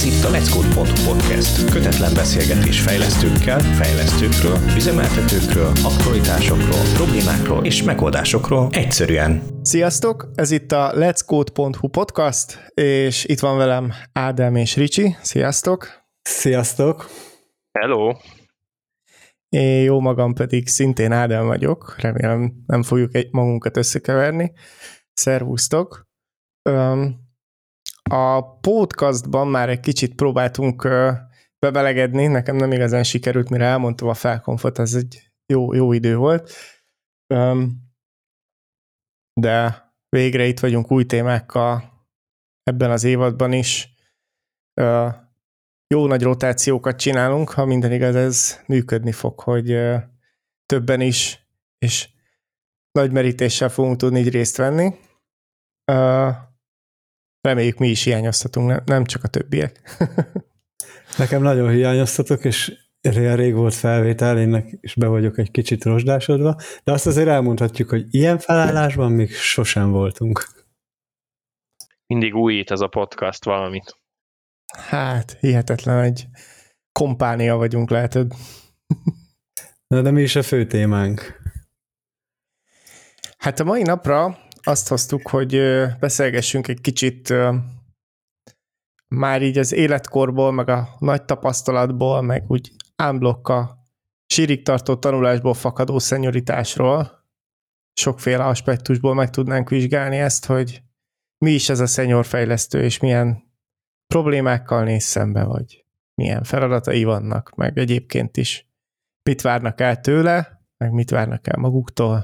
Ez itt a Let's Code podcast. Kötetlen beszélgetés fejlesztőkkel, fejlesztőkről, üzemeltetőkről, aktualitásokról, problémákról és megoldásokról egyszerűen. Sziasztok! Ez itt a Let's Code.hu podcast, és itt van velem Ádám és Ricsi. Sziasztok! Sziasztok! Hello! Én jó magam pedig szintén Ádám vagyok, remélem nem fogjuk egy magunkat összekeverni. Szervusztok! A podcastban már egy kicsit próbáltunk bebelegedni, nekem nem igazán sikerült, mire elmondtam a felkonfot, ez egy jó, jó idő volt. De végre itt vagyunk új témákkal ebben az évadban is. Jó nagy rotációkat csinálunk, ha minden igaz, ez működni fog, hogy többen is, és nagy merítéssel fogunk tudni így részt venni reméljük mi is hiányoztatunk, nem csak a többiek. Nekem nagyon hiányoztatok, és olyan rég volt felvétel, én is be vagyok egy kicsit rozsdásodva, de azt azért elmondhatjuk, hogy ilyen felállásban még sosem voltunk. Mindig újít ez a podcast valamit. Hát, hihetetlen, egy kompánia vagyunk, leheted. Na, de mi is a fő témánk? Hát a mai napra azt hoztuk, hogy beszélgessünk egy kicsit már így az életkorból, meg a nagy tapasztalatból, meg úgy ámblokka sírig tartó tanulásból fakadó szenyoritásról. Sokféle aspektusból meg tudnánk vizsgálni ezt, hogy mi is ez a szenyorfejlesztő, és milyen problémákkal néz szembe, vagy milyen feladatai vannak, meg egyébként is mit várnak el tőle, meg mit várnak el maguktól.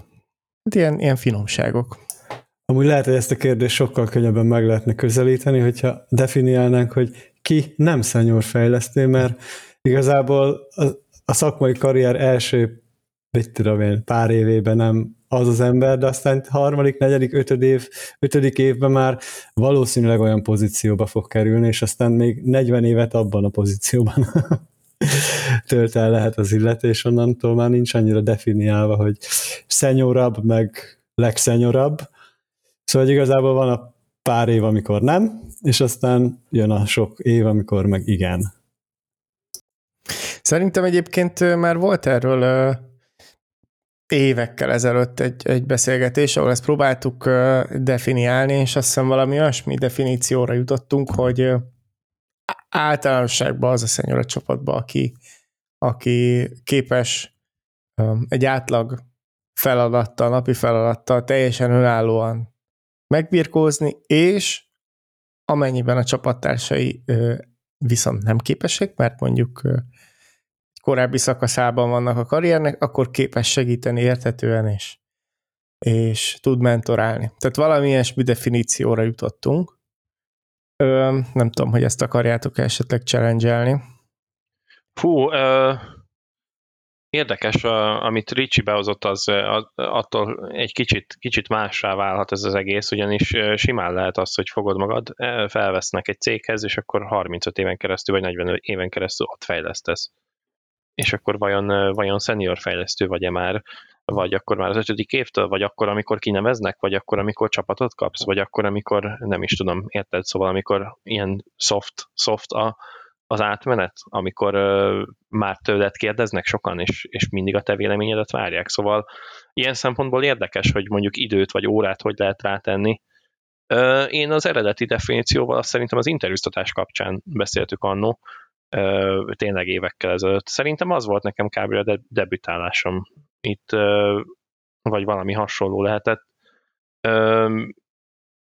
Hát ilyen, ilyen finomságok. Amúgy lehet, hogy ezt a kérdést sokkal könnyebben meg lehetne közelíteni, hogyha definiálnánk, hogy ki nem szenyorfejlesztő, mert igazából a, a szakmai karrier első, mit tudom én, pár évében nem az az ember, de aztán harmadik, negyedik, ötöd év, ötödik évben már valószínűleg olyan pozícióba fog kerülni, és aztán még 40 évet abban a pozícióban tölt el lehet az illető, és onnantól már nincs annyira definiálva, hogy szenyorabb, meg legszenyorabb, Szóval igazából van a pár év, amikor nem, és aztán jön a sok év, amikor meg igen. Szerintem egyébként már volt erről évekkel ezelőtt egy, egy beszélgetés, ahol ezt próbáltuk definiálni, és azt hiszem valami olyasmi definícióra jutottunk, hogy általánosságban az a szenyor a csapatban, aki, aki képes egy átlag feladattal, napi feladattal teljesen önállóan megbirkózni, és amennyiben a csapattársai viszont nem képesek, mert mondjuk korábbi szakaszában vannak a karriernek, akkor képes segíteni értetően is, és tud mentorálni. Tehát valami ilyesmi definícióra jutottunk. Nem tudom, hogy ezt akarjátok esetleg challenge-elni. Fú, Érdekes, amit Ricsi behozott, az attól egy kicsit, kicsit mássá válhat ez az egész, ugyanis simán lehet az, hogy fogod magad, felvesznek egy céghez, és akkor 35 éven keresztül, vagy 40 éven keresztül ott fejlesztesz. És akkor vajon, vajon senior fejlesztő vagy-e már, vagy akkor már az ötödik évtől, vagy akkor, amikor kineveznek, vagy akkor, amikor csapatot kapsz, vagy akkor, amikor nem is tudom, érted, szóval amikor ilyen soft, soft a, az átmenet, amikor ö, már tőled kérdeznek sokan, és, és mindig a te véleményedet várják. Szóval ilyen szempontból érdekes, hogy mondjuk időt vagy órát hogy lehet rátenni. Ö, én az eredeti definícióval azt szerintem az interjúztatás kapcsán beszéltük annó, ö, tényleg évekkel ezelőtt. Szerintem az volt nekem kb. a de- debütálásom itt, ö, vagy valami hasonló lehetett. Ö,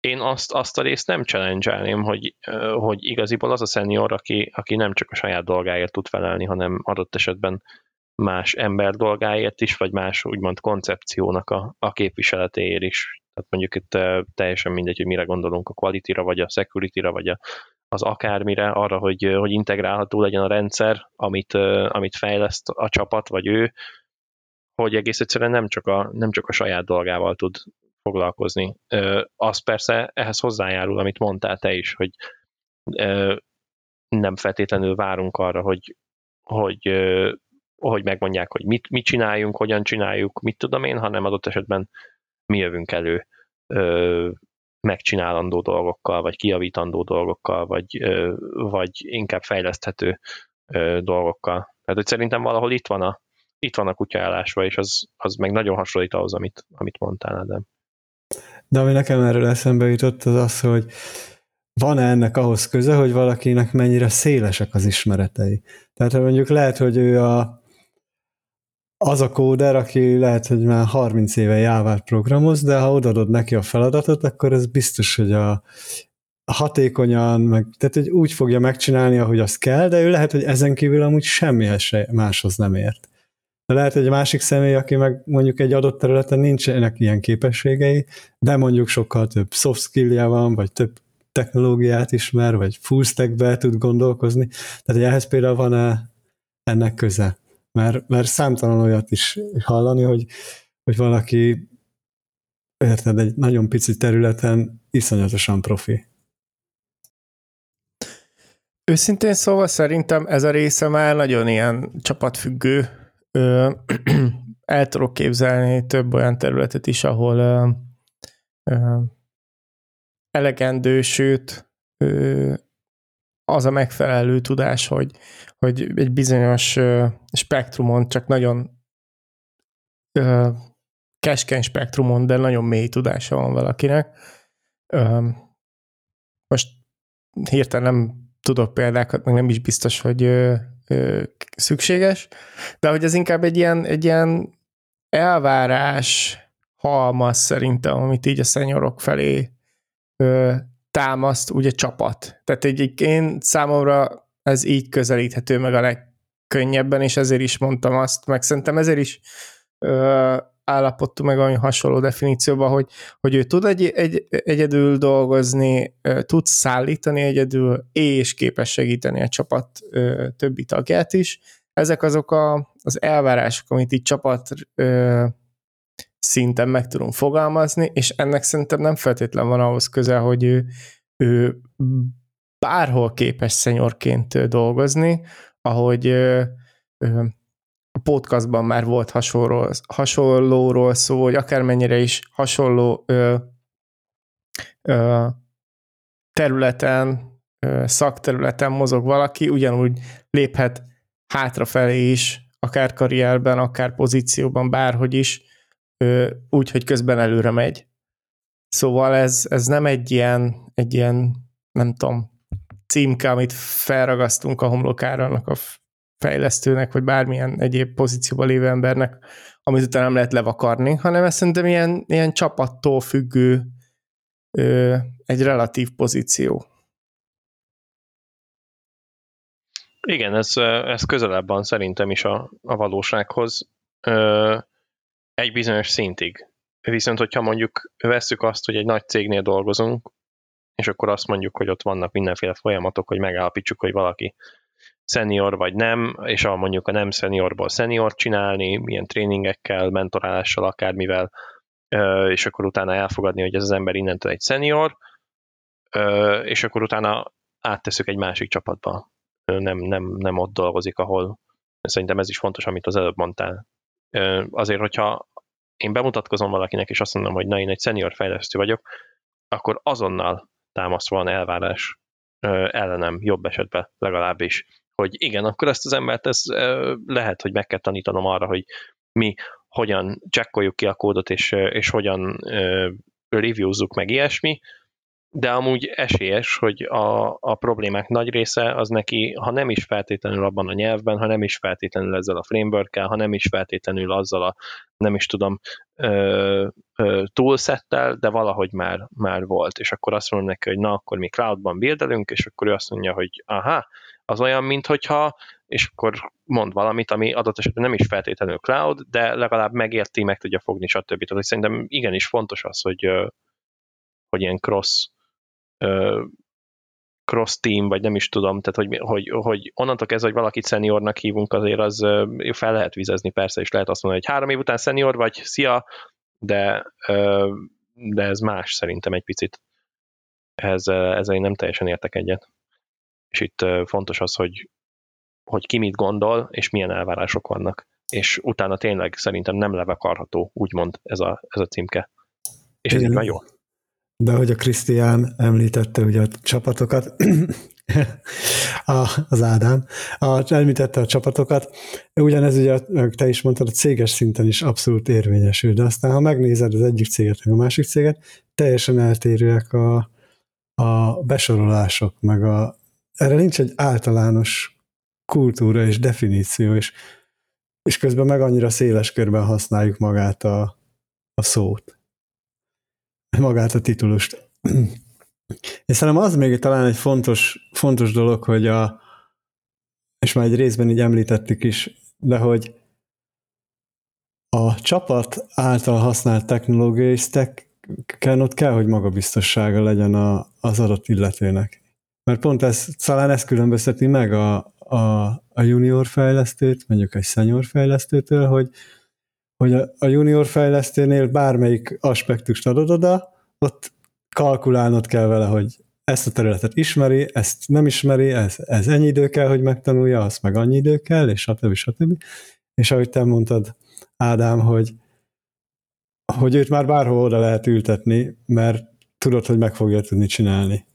én azt, azt a részt nem challenge hogy, hogy igaziból az a senior, aki, aki nem csak a saját dolgáért tud felelni, hanem adott esetben más ember dolgáért is, vagy más úgymond koncepciónak a, a képviseletéért is. Tehát mondjuk itt teljesen mindegy, hogy mire gondolunk a quality-ra, vagy a security-ra, vagy a, az akármire, arra, hogy, hogy integrálható legyen a rendszer, amit, amit fejleszt a csapat, vagy ő, hogy egész egyszerűen nem csak a, nem csak a saját dolgával tud foglalkozni. Az persze ehhez hozzájárul, amit mondtál te is, hogy nem feltétlenül várunk arra, hogy, hogy, hogy megmondják, hogy mit, mit csináljunk, hogyan csináljuk, mit tudom én, hanem adott esetben mi jövünk elő megcsinálandó dolgokkal, vagy kijavítandó dolgokkal, vagy, vagy inkább fejleszthető dolgokkal. Tehát, hogy szerintem valahol itt van a, itt van a kutya állásva, és az, az meg nagyon hasonlít ahhoz, amit, amit mondtál, Ádám. De ami nekem erről eszembe jutott, az az, hogy van-e ennek ahhoz köze, hogy valakinek mennyire szélesek az ismeretei. Tehát mondjuk lehet, hogy ő a, az a kóder, aki lehet, hogy már 30 éve jávát programoz, de ha odadod neki a feladatot, akkor ez biztos, hogy a, hatékonyan, meg, tehát hogy úgy fogja megcsinálni, ahogy azt kell, de ő lehet, hogy ezen kívül amúgy semmi máshoz nem ért. De lehet, egy másik személy, aki meg mondjuk egy adott területen nincsenek ilyen képességei, de mondjuk sokkal több soft skillja van, vagy több technológiát ismer, vagy full stackbe tud gondolkozni. Tehát ehhez például van ennek köze. Mert, mert számtalan olyat is hallani, hogy, hogy valaki érted, egy nagyon pici területen iszonyatosan profi. Őszintén szóval szerintem ez a része már nagyon ilyen csapatfüggő. Ö, el tudok képzelni több olyan területet is, ahol ö, ö, elegendő, sőt ö, az a megfelelő tudás, hogy, hogy egy bizonyos ö, spektrumon csak nagyon ö, keskeny spektrumon, de nagyon mély tudása van valakinek. Ö, most hirtelen nem tudok példákat, meg nem is biztos, hogy szükséges, de hogy ez inkább egy ilyen, egy ilyen elvárás halmaz szerintem, amit így a szenyorok felé ö, támaszt, ugye csapat. Tehát egy, én számomra ez így közelíthető meg a legkönnyebben, és ezért is mondtam azt, meg szerintem ezért is ö, állapodtunk meg olyan hasonló definícióban, hogy, hogy ő tud egy, egy, egyedül dolgozni, tud szállítani egyedül, és képes segíteni a csapat többi tagját is. Ezek azok a, az elvárások, amit így csapat szinten meg tudunk fogalmazni, és ennek szerintem nem feltétlen van ahhoz közel, hogy ő, ő bárhol képes szenyorként dolgozni, ahogy ö, a podcastban már volt hasonló, hasonlóról szó, hogy akármennyire is hasonló ö, ö, területen, ö, szakterületen mozog valaki, ugyanúgy léphet hátrafelé is, akár karrierben, akár pozícióban, bárhogy is, úgy, hogy közben előre megy. Szóval ez, ez nem egy ilyen, egy ilyen, nem tudom, címke, amit felragasztunk a homlokára annak a fejlesztőnek, vagy bármilyen egyéb pozícióban lévő embernek, amit utána nem lehet levakarni, hanem ez szerintem ilyen, ilyen csapattól függő ö, egy relatív pozíció. Igen, ez, ez közelebb van szerintem is a, a valósághoz. Ö, egy bizonyos szintig. Viszont, hogyha mondjuk vesszük azt, hogy egy nagy cégnél dolgozunk, és akkor azt mondjuk, hogy ott vannak mindenféle folyamatok, hogy megállapítsuk, hogy valaki szenior vagy nem, és a mondjuk a nem szeniorból szenior csinálni, milyen tréningekkel, mentorálással, akármivel, és akkor utána elfogadni, hogy ez az ember innentől egy szenior, és akkor utána átteszük egy másik csapatba. Nem, nem, nem ott dolgozik, ahol szerintem ez is fontos, amit az előbb mondtál. Azért, hogyha én bemutatkozom valakinek, és azt mondom, hogy na, én egy senior fejlesztő vagyok, akkor azonnal támasztva van elvárás ellenem, jobb esetben legalábbis hogy igen, akkor ezt az embert ez lehet, hogy meg kell tanítanom arra, hogy mi hogyan csekkoljuk ki a kódot, és, és hogyan reviewzzuk meg ilyesmi, de amúgy esélyes, hogy a, a problémák nagy része az neki, ha nem is feltétlenül abban a nyelvben, ha nem is feltétlenül ezzel a framework ha nem is feltétlenül azzal a, nem is tudom, ö, toolsettel, de valahogy már, már volt. És akkor azt mondom neki, hogy na, akkor mi cloudban buildelünk, és akkor ő azt mondja, hogy aha, az olyan, mintha, és akkor mond valamit, ami adott esetben nem is feltétlenül cloud, de legalább megérti, meg tudja fogni, stb. Tehát szerintem igenis fontos az, hogy, hogy ilyen cross cross team, vagy nem is tudom, tehát hogy, hogy, hogy onnantól kezdve, hogy valakit seniornak hívunk, azért az fel lehet vizezni persze, és lehet azt mondani, hogy három év után senior vagy, szia, de, de ez más szerintem egy picit. Ez, ezzel én nem teljesen értek egyet és itt fontos az, hogy, hogy ki mit gondol, és milyen elvárások vannak. És utána tényleg szerintem nem levekarható, úgymond ez a, ez a címke. És ez így van jó. De hogy a Krisztián említette ugye a csapatokat, a, az Ádám, a, említette a csapatokat, ugyanez ugye, te is mondtad, a céges szinten is abszolút érvényesül, de aztán ha megnézed az egyik céget, meg a másik céget, teljesen eltérőek a, a besorolások, meg a, erre nincs egy általános kultúra és definíció, és, és közben meg annyira széles körben használjuk magát a, a szót, magát a titulust. És szerintem az még talán egy fontos, fontos dolog, hogy a, és már egy részben így említettük is, de hogy a csapat által használt technológiai stacken ott kell, hogy magabiztossága legyen a, az adott illetőnek. Mert pont ez, talán ez különbözteti meg a, a, a junior fejlesztőt, mondjuk egy senior fejlesztőtől, hogy, hogy a, junior fejlesztőnél bármelyik aspektust adod oda, ott kalkulálnod kell vele, hogy ezt a területet ismeri, ezt nem ismeri, ez, ez ennyi idő kell, hogy megtanulja, azt meg annyi idő kell, és stb. stb. És ahogy te mondtad, Ádám, hogy, hogy őt már bárhol oda lehet ültetni, mert tudod, hogy meg fogja tudni csinálni.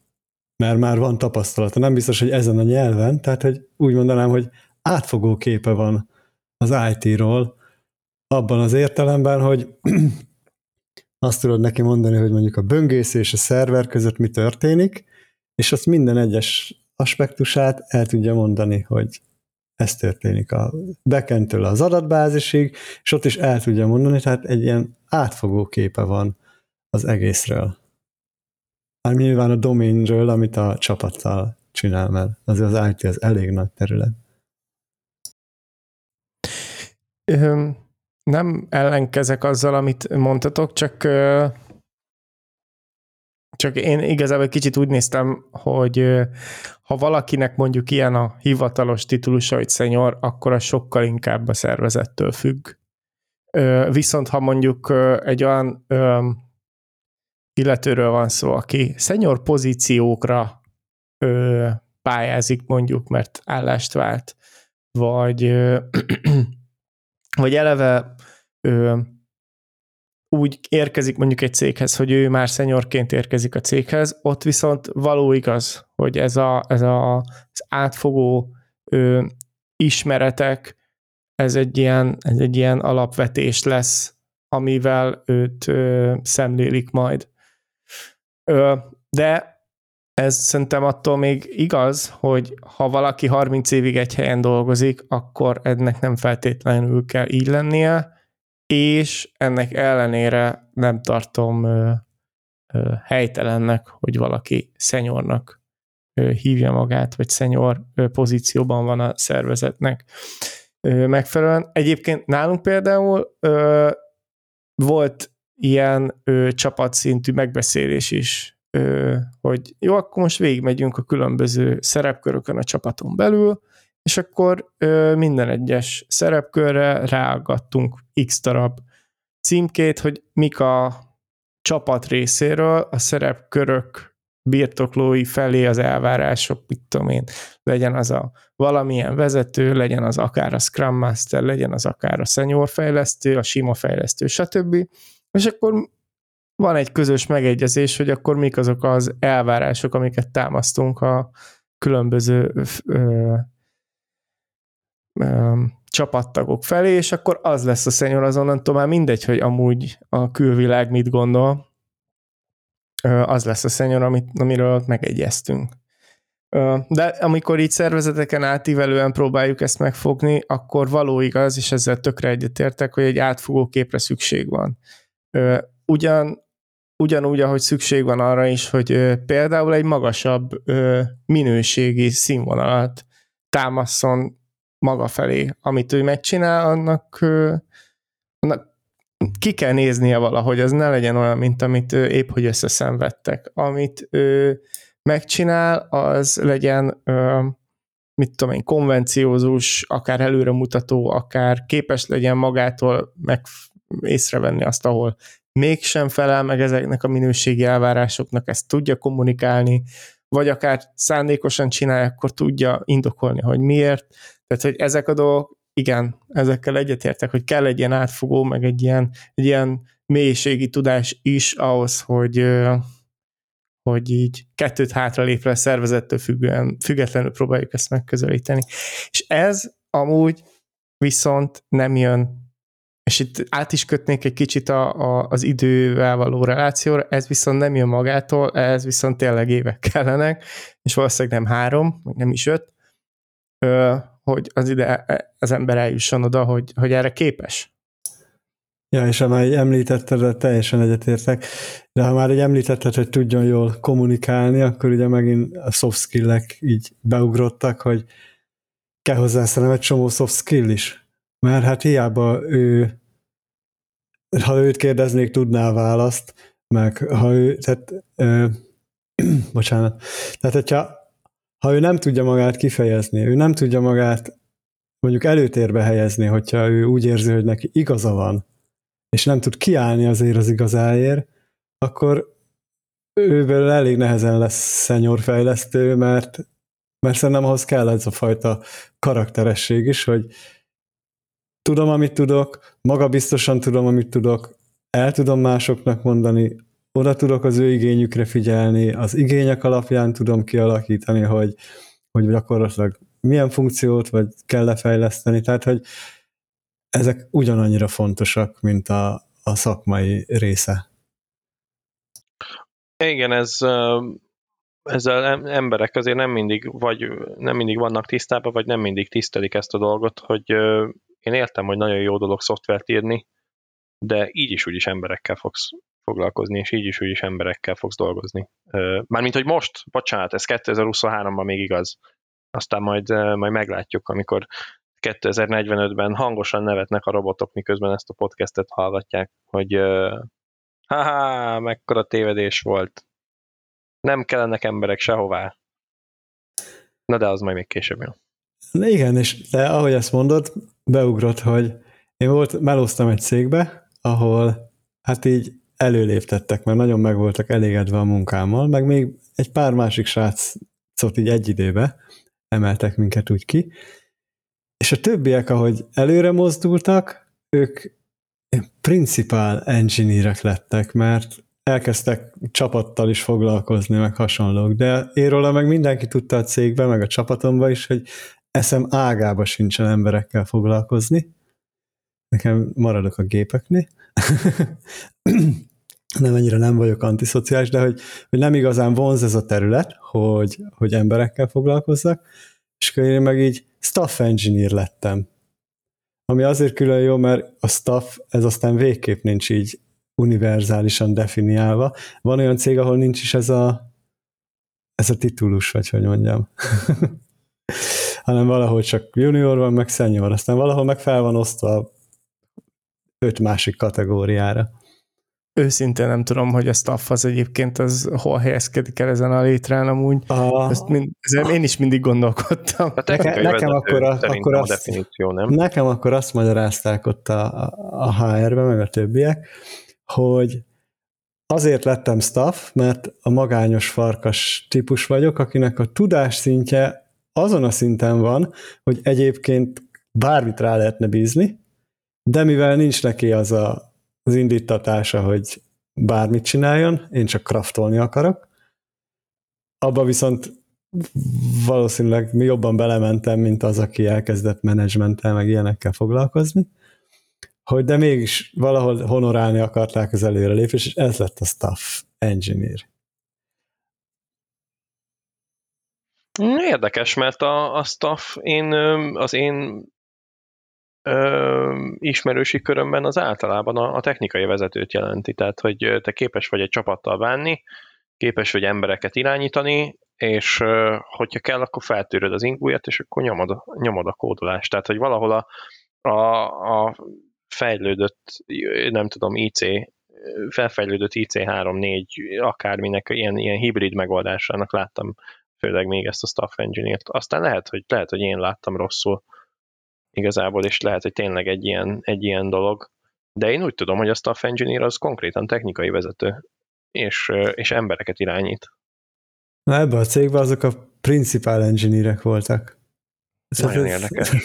Mert már van tapasztalata. Nem biztos, hogy ezen a nyelven, tehát hogy úgy mondanám, hogy átfogó képe van az IT-ról, abban az értelemben, hogy azt tudod neki mondani, hogy mondjuk a böngész és a szerver között mi történik, és azt minden egyes aspektusát el tudja mondani, hogy ez történik a backendtől az adatbázisig, és ott is el tudja mondani, tehát egy ilyen átfogó képe van az egészről. Hát nyilván a domainről, amit a csapattal csinál, mert azért az IT az elég nagy terület nem ellenkezek azzal, amit mondtatok, csak csak én igazából kicsit úgy néztem, hogy ha valakinek mondjuk ilyen a hivatalos titulusa, hogy szenyor, akkor az sokkal inkább a szervezettől függ. Viszont ha mondjuk egy olyan illetőről van szó, aki szenyor pozíciókra pályázik mondjuk, mert állást vált, vagy vagy eleve ő, úgy érkezik mondjuk egy céghez, hogy ő már szenyorként érkezik a céghez, ott viszont való igaz, hogy ez, a, ez a, az átfogó ő, ismeretek, ez egy, ilyen, ez egy ilyen alapvetés lesz, amivel őt ö, szemlélik majd. De ez szerintem attól még igaz, hogy ha valaki 30 évig egy helyen dolgozik, akkor ennek nem feltétlenül kell így lennie, és ennek ellenére nem tartom helytelennek, hogy valaki szenyornak hívja magát, vagy szenyor pozícióban van a szervezetnek megfelelően. Egyébként nálunk például volt ilyen ö, csapatszintű megbeszélés is hogy jó, akkor most végigmegyünk a különböző szerepkörökön a csapaton belül, és akkor minden egyes szerepkörre ráaggattunk x darab címkét, hogy mik a csapat részéről a szerepkörök birtoklói felé az elvárások, mit tudom én, legyen az a valamilyen vezető, legyen az akár a Scrum Master, legyen az akár a senior fejlesztő, a sima fejlesztő, stb. És akkor van egy közös megegyezés, hogy akkor mik azok az elvárások, amiket támasztunk a különböző ö, ö, csapattagok felé, és akkor az lesz a szenyor azonnantól már mindegy, hogy amúgy a külvilág mit gondol, ö, az lesz a szenyor, amit, amiről megegyeztünk. Ö, de amikor így szervezeteken átívelően próbáljuk ezt megfogni, akkor való igaz, és ezzel tökre egyetértek, hogy egy átfogó képre szükség van. Ugyan ugyanúgy, ahogy szükség van arra is, hogy például egy magasabb minőségi színvonalat támaszon maga felé. Amit ő megcsinál, annak, annak ki kell néznie valahogy, az ne legyen olyan, mint amit épp hogy összeszenvedtek. Amit ő megcsinál, az legyen mit tudom én, konvenciózus, akár előremutató, akár képes legyen magától meg észrevenni azt, ahol mégsem felel meg ezeknek a minőségi elvárásoknak, ezt tudja kommunikálni, vagy akár szándékosan csinálja, akkor tudja indokolni, hogy miért. Tehát, hogy ezek a dolgok, igen, ezekkel egyetértek, hogy kell egy ilyen átfogó, meg egy ilyen, egy ilyen mélységi tudás is ahhoz, hogy, hogy így kettőt hátra lépve a szervezettől függően, függetlenül próbáljuk ezt megközelíteni. És ez amúgy viszont nem jön és itt át is kötnék egy kicsit a, a, az idővel való relációra, ez viszont nem jön magától, ez viszont tényleg évek kellenek, és valószínűleg nem három, nem is öt, ö, hogy az ide az ember eljusson oda, hogy, hogy erre képes. Ja, és ha már említetted, de teljesen egyetértek, de ha már egy említetted, hogy tudjon jól kommunikálni, akkor ugye megint a soft skill-ek így beugrottak, hogy kell hozzá szerintem egy csomó soft skill is. Mert hát hiába ő, ha őt kérdeznék, tudná a választ, meg ha ő, tehát, ö, bocsánat, tehát hogyha ha ő nem tudja magát kifejezni, ő nem tudja magát mondjuk előtérbe helyezni, hogyha ő úgy érzi, hogy neki igaza van, és nem tud kiállni azért az igazáért, akkor őből elég nehezen lesz szenyorfejlesztő, mert, mert szerintem ahhoz kell ez a fajta karakteresség is, hogy tudom, amit tudok, maga biztosan tudom, amit tudok, el tudom másoknak mondani, oda tudok az ő igényükre figyelni, az igények alapján tudom kialakítani, hogy, hogy gyakorlatilag milyen funkciót vagy kell lefejleszteni, tehát hogy ezek ugyanannyira fontosak, mint a, a szakmai része. Igen, ez ezzel emberek azért nem mindig, vagy nem mindig vannak tisztában, vagy nem mindig tisztelik ezt a dolgot, hogy én értem, hogy nagyon jó dolog szoftvert írni, de így is úgyis emberekkel fogsz foglalkozni, és így is úgyis emberekkel fogsz dolgozni. Mármint, hogy most, bocsánat, ez 2023-ban még igaz. Aztán majd, majd meglátjuk, amikor 2045-ben hangosan nevetnek a robotok, miközben ezt a podcastet hallgatják, hogy haha, mekkora tévedés volt. Nem kellenek emberek sehová. Na de az majd még később jön. Igen, és de ahogy ezt mondod, beugrott, hogy én volt, melóztam egy cégbe, ahol hát így előléptettek, mert nagyon meg voltak elégedve a munkámmal, meg még egy pár másik srácot így egy időbe emeltek minket úgy ki, és a többiek, ahogy előre mozdultak, ők principal engineerek lettek, mert elkezdtek csapattal is foglalkozni, meg hasonlók, de én róla meg mindenki tudta a cégben, meg a csapatomban is, hogy eszem ágába sincsen emberekkel foglalkozni. Nekem maradok a gépeknél. nem ennyire nem vagyok antiszociális, de hogy, hogy nem igazán vonz ez a terület, hogy, hogy emberekkel foglalkozzak, és akkor én meg így staff engineer lettem. Ami azért külön jó, mert a staff, ez aztán végképp nincs így univerzálisan definiálva. Van olyan cég, ahol nincs is ez a, ez a titulus, vagy hogy mondjam. hanem valahol csak junior van, meg senior, aztán valahol meg fel van osztva öt másik kategóriára. Őszintén nem tudom, hogy a staff az egyébként az hol helyezkedik el ezen a létrán amúgy. A... Ezt mind, ezen én is mindig gondolkodtam. A nekem, nekem akkor, a, akkor a azt, definíció, nem? Nekem akkor azt magyarázták ott a, a HR-ben, meg a többiek, hogy azért lettem staff, mert a magányos farkas típus vagyok, akinek a tudás szintje azon a szinten van, hogy egyébként bármit rá lehetne bízni, de mivel nincs neki az a, az indítatása, hogy bármit csináljon, én csak kraftolni akarok, abba viszont valószínűleg jobban belementem, mint az, aki elkezdett menedzsmenttel, meg ilyenekkel foglalkozni, hogy de mégis valahol honorálni akarták az előrelépés, és ez lett a staff engineer. Érdekes, mert a, a staff, én, az én ö, ismerősi körömben az általában a, a technikai vezetőt jelenti, tehát hogy te képes vagy egy csapattal bánni, képes vagy embereket irányítani, és hogyha kell, akkor feltűröd az ingújat, és akkor nyomod, nyomod a kódolást. Tehát, hogy valahol a, a, a fejlődött, nem tudom, IC, felfejlődött IC3-4 akárminek ilyen, ilyen hibrid megoldásának láttam főleg még ezt a staff engineer-t. Aztán lehet, hogy, lehet, hogy én láttam rosszul igazából, és lehet, hogy tényleg egy ilyen, egy ilyen dolog. De én úgy tudom, hogy a staff engineer az konkrétan technikai vezető, és, és embereket irányít. Na ebben a cégben azok a principal engineerek voltak. Nagyon érdekes.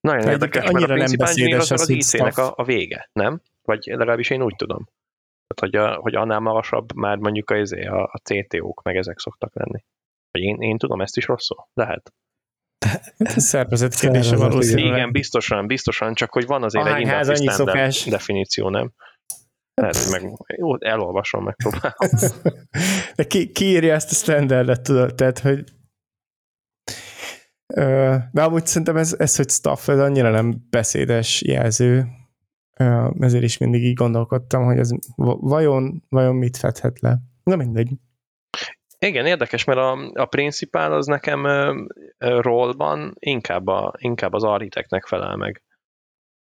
Nagyon érdekes, mert a principal engineer az az IC-nek a, a vége, nem? Vagy legalábbis én úgy tudom. Tehát, hogy, a, hogy annál magasabb már mondjuk a, izé, a, a CTO-k, meg ezek szoktak lenni. Vagy én, én tudom ezt is rosszul? Lehet. Ez szervezet kérdése valószínűleg. Igen, biztosan, biztosan, csak hogy van azért Ahány egy ház, annyi szokás. definíció, nem? Lehet, hogy meg, jó, elolvasom, megpróbálom. De ki, ki írja ezt a standardet, tudod? Tehát, hogy de amúgy szerintem ez, ez, hogy staff, ez annyira nem beszédes jelző, ezért is mindig így gondolkodtam, hogy ez va- vajon, vajon mit fedhet le. Na mindegy. Igen, érdekes, mert a, a principál az nekem ö, ö, rollban inkább, a, inkább az architektnek felel meg.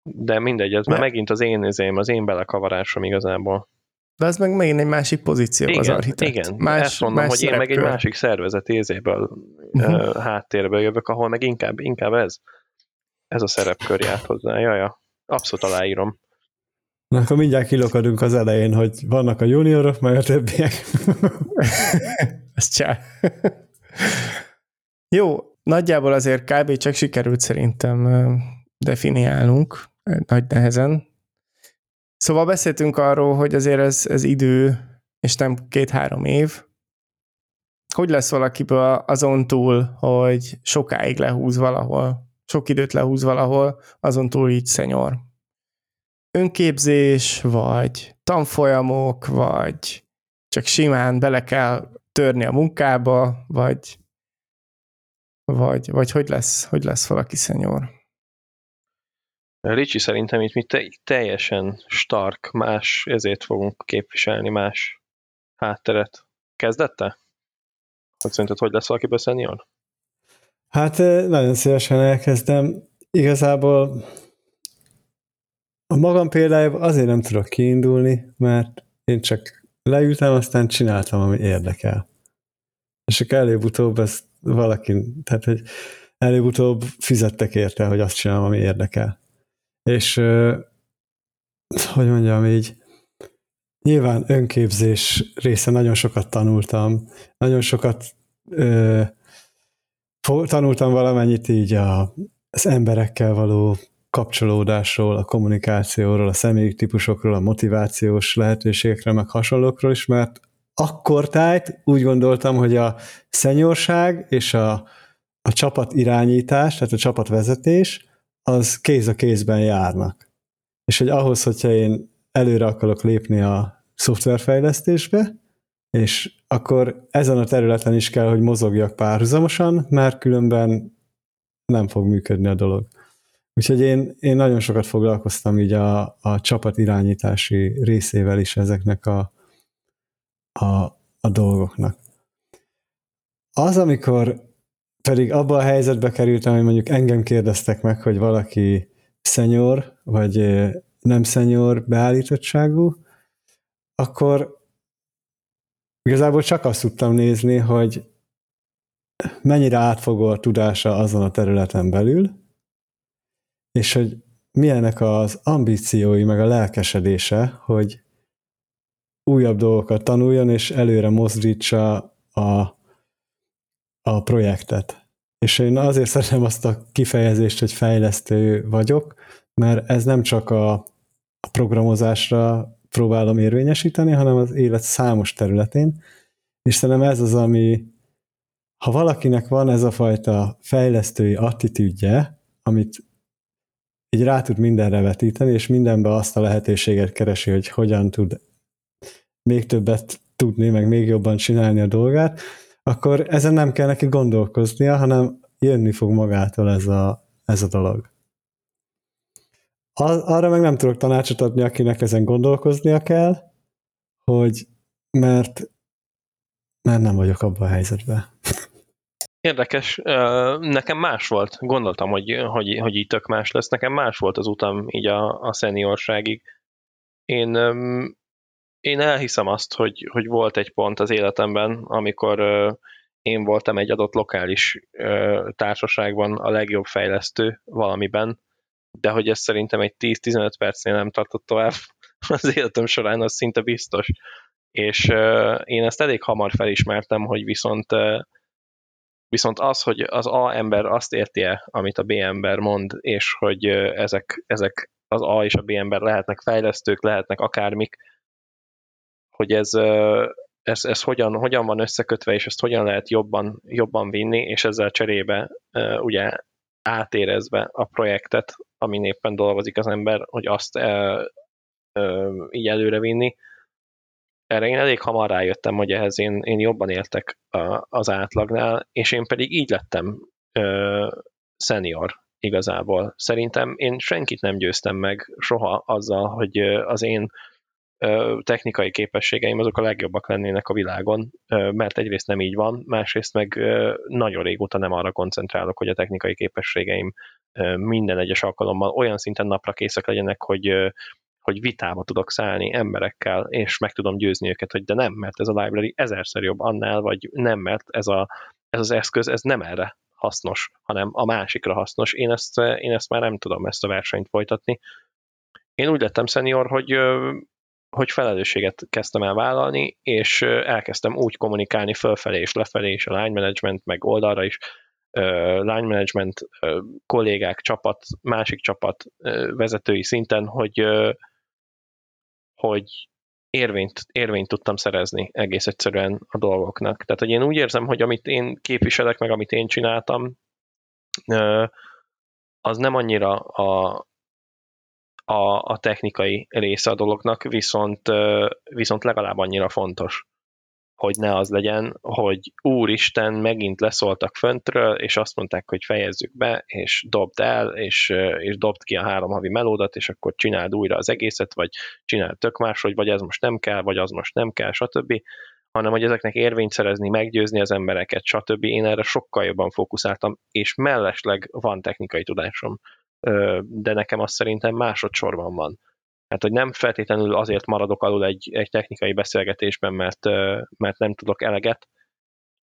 De mindegy, ez már megint az én izém, az én belekavarásom igazából. De az meg megint egy másik pozíció az Igen, architekt. igen. Más, ezt mondom, más hogy én meg egy másik szervezet ézéből Mhm. uh háttérből jövök, ahol meg inkább, inkább ez. Ez a szerepkör járt hozzá. Jaja, abszolút aláírom. Na, akkor mindjárt kilokadunk az elején, hogy vannak a juniorok, meg a többiek. Ez csá. Jó, nagyjából azért kb. csak sikerült szerintem definiálnunk nagy nehezen. Szóval beszéltünk arról, hogy azért ez, ez idő, és nem két-három év. Hogy lesz valakiből azon túl, hogy sokáig lehúz valahol, sok időt lehúz valahol, azon túl így szenyor? Önképzés, vagy tanfolyamok, vagy csak simán bele kell törni a munkába, vagy, vagy, vagy hogy lesz, hogy lesz valaki szenyor? Ricsi szerintem itt mi te, teljesen stark, más, ezért fogunk képviselni más hátteret. Kezdette? Hogy szerinted hogy lesz valakiből senior? Hát eh, nagyon szívesen elkezdem. Igazából a magam példájában azért nem tudok kiindulni, mert én csak leültem, aztán csináltam, ami érdekel. És csak előbb-utóbb ez valaki, tehát hogy előbb-utóbb fizettek érte, hogy azt csinálom, ami érdekel. És hogy mondjam így, nyilván önképzés része nagyon sokat tanultam, nagyon sokat ö, tanultam valamennyit így a, az emberekkel való kapcsolódásról, a kommunikációról, a személyi típusokról, a motivációs lehetőségekről, meg hasonlókról is, mert akkor tájt úgy gondoltam, hogy a szenyorság és a, a csapat irányítás, tehát a csapatvezetés, az kéz a kézben járnak. És hogy ahhoz, hogyha én előre akarok lépni a szoftverfejlesztésbe, és akkor ezen a területen is kell, hogy mozogjak párhuzamosan, mert különben nem fog működni a dolog. Úgyhogy én, én nagyon sokat foglalkoztam így a, a csapat irányítási részével is ezeknek a, a, a dolgoknak. Az, amikor pedig abba a helyzetbe kerültem, hogy mondjuk engem kérdeztek meg, hogy valaki szenyor, vagy nem szenyor beállítottságú, akkor igazából csak azt tudtam nézni, hogy mennyire átfogó a tudása azon a területen belül, és hogy milyenek az ambíciói, meg a lelkesedése, hogy újabb dolgokat tanuljon, és előre mozdítsa a, a projektet. És én azért szeretem azt a kifejezést, hogy fejlesztő vagyok, mert ez nem csak a, a programozásra próbálom érvényesíteni, hanem az élet számos területén, és szerintem ez az, ami ha valakinek van ez a fajta fejlesztői attitűdje, amit így rá tud mindenre vetíteni, és mindenbe azt a lehetőséget keresi, hogy hogyan tud még többet tudni, meg még jobban csinálni a dolgát, akkor ezen nem kell neki gondolkoznia, hanem jönni fog magától ez a, ez a dolog. Ar- arra meg nem tudok tanácsot adni, akinek ezen gondolkoznia kell, hogy mert, mert nem vagyok abban a helyzetben. Érdekes, nekem más volt. Gondoltam, hogy, hogy, hogy így tök más lesz. Nekem más volt az utam így a, a szeniorságig. Én, én elhiszem azt, hogy, hogy volt egy pont az életemben, amikor én voltam egy adott lokális társaságban a legjobb fejlesztő valamiben, de hogy ez szerintem egy 10-15 percnél nem tartott tovább az életem során, az szinte biztos. És én ezt elég hamar felismertem, hogy viszont Viszont az, hogy az A ember azt érti -e, amit a B ember mond, és hogy ezek, ezek az A és a B ember lehetnek fejlesztők, lehetnek akármik, hogy ez, ez, ez hogyan, hogyan van összekötve, és ezt hogyan lehet jobban, jobban vinni, és ezzel cserébe ugye átérezve a projektet, amin éppen dolgozik az ember, hogy azt így előre vinni. Erre én elég hamar rájöttem, hogy ehhez én, én jobban éltek az átlagnál, és én pedig így lettem senior igazából. Szerintem én senkit nem győztem meg soha azzal, hogy az én technikai képességeim azok a legjobbak lennének a világon, mert egyrészt nem így van, másrészt meg nagyon régóta nem arra koncentrálok, hogy a technikai képességeim minden egyes alkalommal olyan szinten napra készek legyenek, hogy, hogy vitába tudok szállni emberekkel, és meg tudom győzni őket, hogy de nem, mert ez a library ezerszer jobb annál, vagy nem, mert ez, a, ez az eszköz, ez nem erre hasznos, hanem a másikra hasznos. Én ezt, én ezt már nem tudom ezt a versenyt folytatni. Én úgy lettem szenior, hogy hogy felelősséget kezdtem el vállalni, és elkezdtem úgy kommunikálni fölfelé és lefelé, és a line management, meg oldalra is, line management, kollégák, csapat, másik csapat vezetői szinten, hogy, hogy érvényt, érvényt tudtam szerezni egész egyszerűen a dolgoknak. Tehát, hogy én úgy érzem, hogy amit én képviselek, meg amit én csináltam, az nem annyira a, a, a technikai része a dolognak, viszont, viszont legalább annyira fontos, hogy ne az legyen, hogy úristen, megint leszóltak föntről, és azt mondták, hogy fejezzük be, és dobd el, és, és dobd ki a három havi melódat, és akkor csináld újra az egészet, vagy csináld tök máshogy, vagy ez most nem kell, vagy az most nem kell, stb hanem hogy ezeknek érvényt szerezni, meggyőzni az embereket, stb. Én erre sokkal jobban fókuszáltam, és mellesleg van technikai tudásom de nekem azt szerintem másodszorban van. Hát, hogy nem feltétlenül azért maradok alul egy, egy technikai beszélgetésben, mert, mert nem tudok eleget,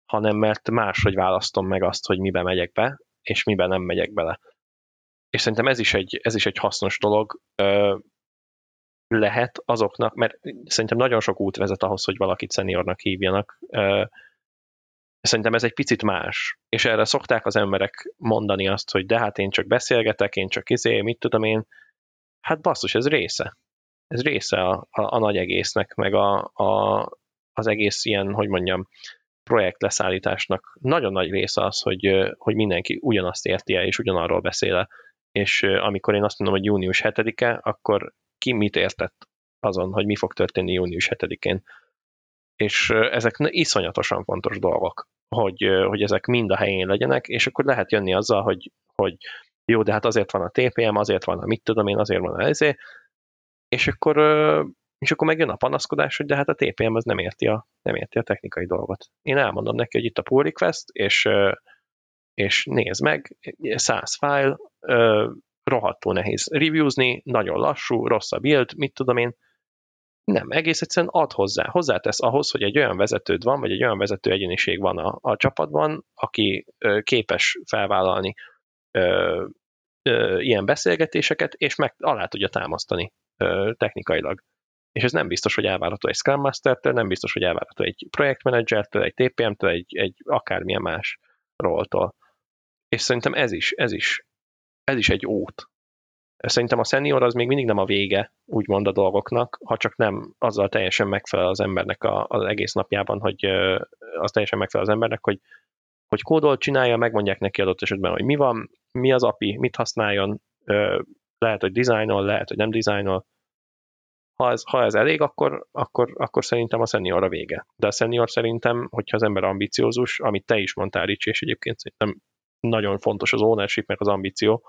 hanem mert máshogy választom meg azt, hogy miben megyek be, és miben nem megyek bele. És szerintem ez is egy, ez is egy hasznos dolog lehet azoknak, mert szerintem nagyon sok út vezet ahhoz, hogy valakit szeniornak hívjanak, Szerintem ez egy picit más, és erre szokták az emberek mondani azt, hogy de hát én csak beszélgetek, én csak izé, mit tudom én. Hát basszus, ez része. Ez része a, a, a nagy egésznek, meg a, a, az egész ilyen, hogy mondjam, projekt leszállításnak nagyon nagy része az, hogy, hogy mindenki ugyanazt érti el, és ugyanarról beszél -e. És amikor én azt mondom, hogy június 7-e, akkor ki mit értett azon, hogy mi fog történni június 7-én és ezek iszonyatosan fontos dolgok, hogy, hogy ezek mind a helyén legyenek, és akkor lehet jönni azzal, hogy, hogy jó, de hát azért van a TPM, azért van a mit tudom én, azért van a ezé, és akkor, és akkor megjön a panaszkodás, hogy de hát a TPM az nem érti a, nem érti a technikai dolgot. Én elmondom neki, hogy itt a pull request, és, és nézd meg, 100 file, rohadtul nehéz reviewzni, nagyon lassú, rossz a build, mit tudom én, nem, egész egyszerűen ad hozzá. Hozzátesz ahhoz, hogy egy olyan vezetőd van, vagy egy olyan vezető egyéniség van a, a csapatban, aki ö, képes felvállalni ö, ö, ilyen beszélgetéseket, és meg alá tudja támasztani ö, technikailag. És ez nem biztos, hogy elvárható egy Scrum Master-től, nem biztos, hogy elvárható egy projektmenedzsertől, egy TPM-től, egy, egy akármilyen más róltól. És szerintem ez is, ez is, ez is egy út, Szerintem a senior az még mindig nem a vége, úgymond a dolgoknak, ha csak nem azzal teljesen megfelel az embernek a, az egész napjában, hogy az teljesen megfelel az embernek, hogy, hogy kódolt csinálja, megmondják neki adott esetben, hogy mi van, mi az API, mit használjon, lehet, hogy dizájnol, lehet, hogy nem dizájnol. Ha ez, ha ez elég, akkor, akkor, akkor szerintem a senior a vége. De a senior szerintem, hogyha az ember ambiciózus, amit te is mondtál, Ricsi, és egyébként szerintem nagyon fontos az ownership, meg az ambíció,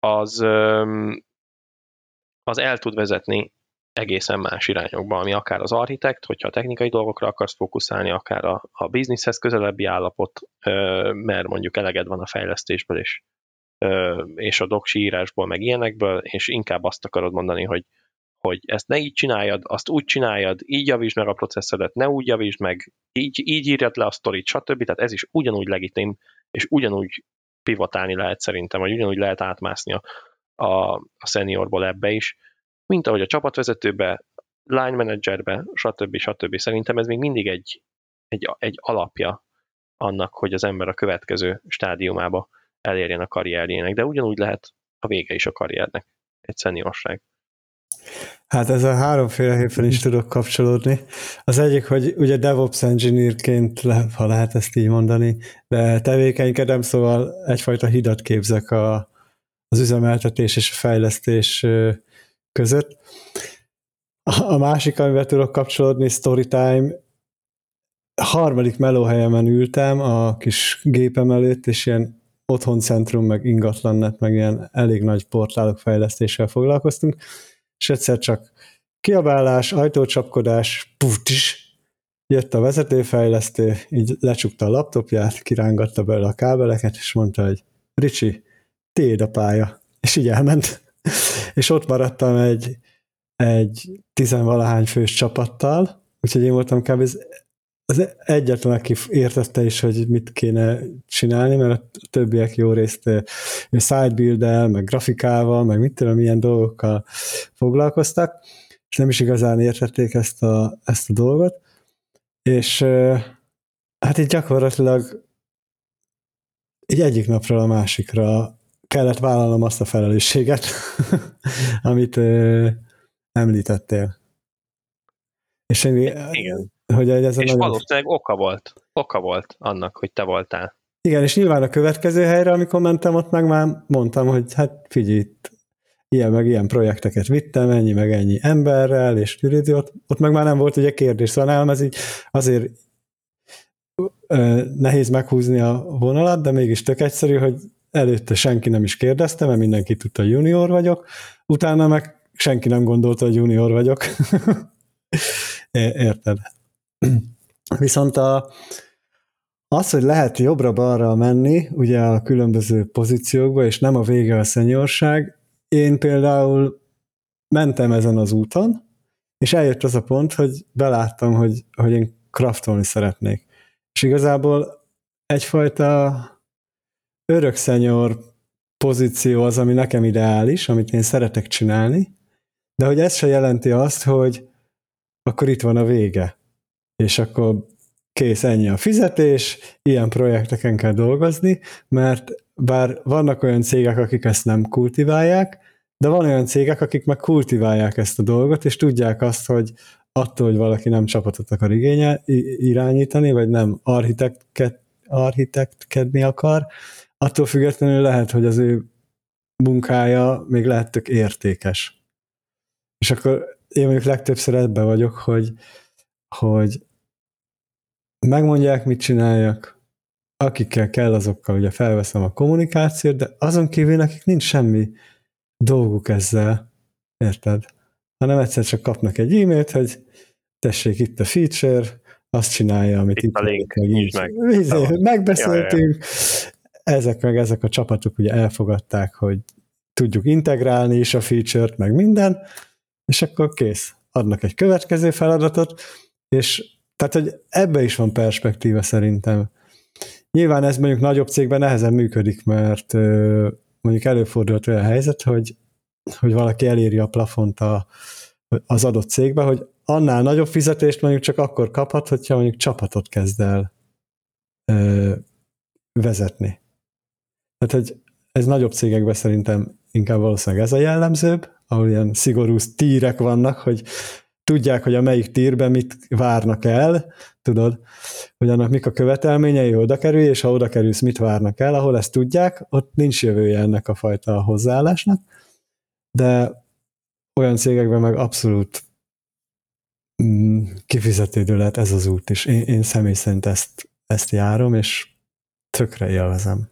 az, az el tud vezetni egészen más irányokba, ami akár az architekt, hogyha a technikai dolgokra akarsz fókuszálni, akár a, a bizniszhez közelebbi állapot, mert mondjuk eleged van a fejlesztésből és, és a doksi írásból, meg ilyenekből, és inkább azt akarod mondani, hogy, hogy ezt ne így csináljad, azt úgy csináljad, így javítsd meg a processzodat, ne úgy javítsd meg, így, így írjad le a sztorit, stb. Tehát ez is ugyanúgy legitim, és ugyanúgy pivotálni lehet szerintem, vagy ugyanúgy lehet átmászni a, a, a seniorból ebbe is, mint ahogy a csapatvezetőbe, line managerbe, stb. stb. Szerintem ez még mindig egy, egy, egy alapja annak, hogy az ember a következő stádiumába elérjen a karrierjének, de ugyanúgy lehet a vége is a karriernek, egy szeniorság. Hát ez a háromféleképpen is tudok kapcsolódni. Az egyik, hogy ugye DevOps engineerként, ha lehet ezt így mondani, de tevékenykedem, szóval egyfajta hidat képzek a, az üzemeltetés és a fejlesztés között. A másik, amivel tudok kapcsolódni, Storytime. Harmadik melóhelyemen ültem a kis gépem előtt, és ilyen otthoncentrum, meg ingatlannet, meg ilyen elég nagy portálok fejlesztéssel foglalkoztunk, és egyszer csak kiabálás, ajtócsapkodás, putis, jött a vezetőfejlesztő, így lecsukta a laptopját, kirángatta belőle a kábeleket, és mondta, hogy Ricsi, tiéd a pálya. És így elment. és ott maradtam egy, egy tizenvalahány fős csapattal, úgyhogy én voltam kb. az egyetlen, aki értette is, hogy mit kéne csinálni, mert a többiek jó részt sidebuild meg grafikával, meg mit tudom, milyen dolgokkal foglalkoztak, és nem is igazán értették ezt a, ezt a dolgot, és hát így gyakorlatilag így egyik napról a másikra kellett vállalnom azt a felelősséget, amit ö, említettél. És én, Igen. Hogy ez és nagyon... valószínűleg oka volt. Oka volt annak, hogy te voltál. Igen, és nyilván a következő helyre, amikor mentem, ott meg már mondtam, hogy hát figyelj, itt ilyen meg ilyen projekteket vittem, ennyi meg ennyi emberrel, és tűridi, ott, ott meg már nem volt ugye kérdés, szóval nem, ez így azért ö, nehéz meghúzni a vonalat, de mégis tök egyszerű, hogy előtte senki nem is kérdezte, mert mindenki tudta, hogy junior vagyok, utána meg senki nem gondolta, hogy junior vagyok. Érted? Viszont a, az, hogy lehet jobbra-balra menni, ugye a különböző pozíciókba, és nem a vége a szenyorság, én például mentem ezen az úton, és eljött az a pont, hogy beláttam, hogy, hogy én kraftolni szeretnék. És igazából egyfajta örök szenyor pozíció az, ami nekem ideális, amit én szeretek csinálni, de hogy ez se jelenti azt, hogy akkor itt van a vége, és akkor kész, ennyi a fizetés, ilyen projekteken kell dolgozni, mert bár vannak olyan cégek, akik ezt nem kultiválják, de van olyan cégek, akik meg kultiválják ezt a dolgot, és tudják azt, hogy attól, hogy valaki nem csapatot akar igényel, irányítani, vagy nem architektket, architektkedni akar, attól függetlenül lehet, hogy az ő munkája még lehet tök értékes. És akkor én mondjuk legtöbbször ebben vagyok, hogy, hogy megmondják, mit csináljak, akikkel kell, azokkal ugye felveszem a kommunikációt, de azon kívül nekik nincs semmi dolguk ezzel, érted? Hanem egyszer csak kapnak egy e-mailt, hogy tessék itt a feature, azt csinálja, amit itt, itt a link, meg, így, meg. megbeszéltünk, ja, ja ezek meg ezek a csapatok ugye elfogadták, hogy tudjuk integrálni is a feature-t, meg minden, és akkor kész. Adnak egy következő feladatot, és tehát, hogy ebbe is van perspektíva szerintem. Nyilván ez mondjuk nagyobb cégben nehezen működik, mert mondjuk előfordult olyan helyzet, hogy, hogy valaki eléri a plafont a, az adott cégbe, hogy annál nagyobb fizetést mondjuk csak akkor kaphat, hogyha mondjuk csapatot kezd el ö, vezetni. Tehát, hogy ez nagyobb cégekben szerintem inkább valószínűleg ez a jellemzőbb, ahol ilyen szigorú tírek vannak, hogy tudják, hogy a melyik tírben mit várnak el, tudod, hogy annak mik a követelményei, oda kerülj, és ha oda kerülsz, mit várnak el, ahol ezt tudják, ott nincs jövője ennek a fajta hozzáállásnak, de olyan cégekben meg abszolút mm, kifizetődő lehet ez az út is. Én, én személy szerint ezt, ezt járom, és tökre élvezem.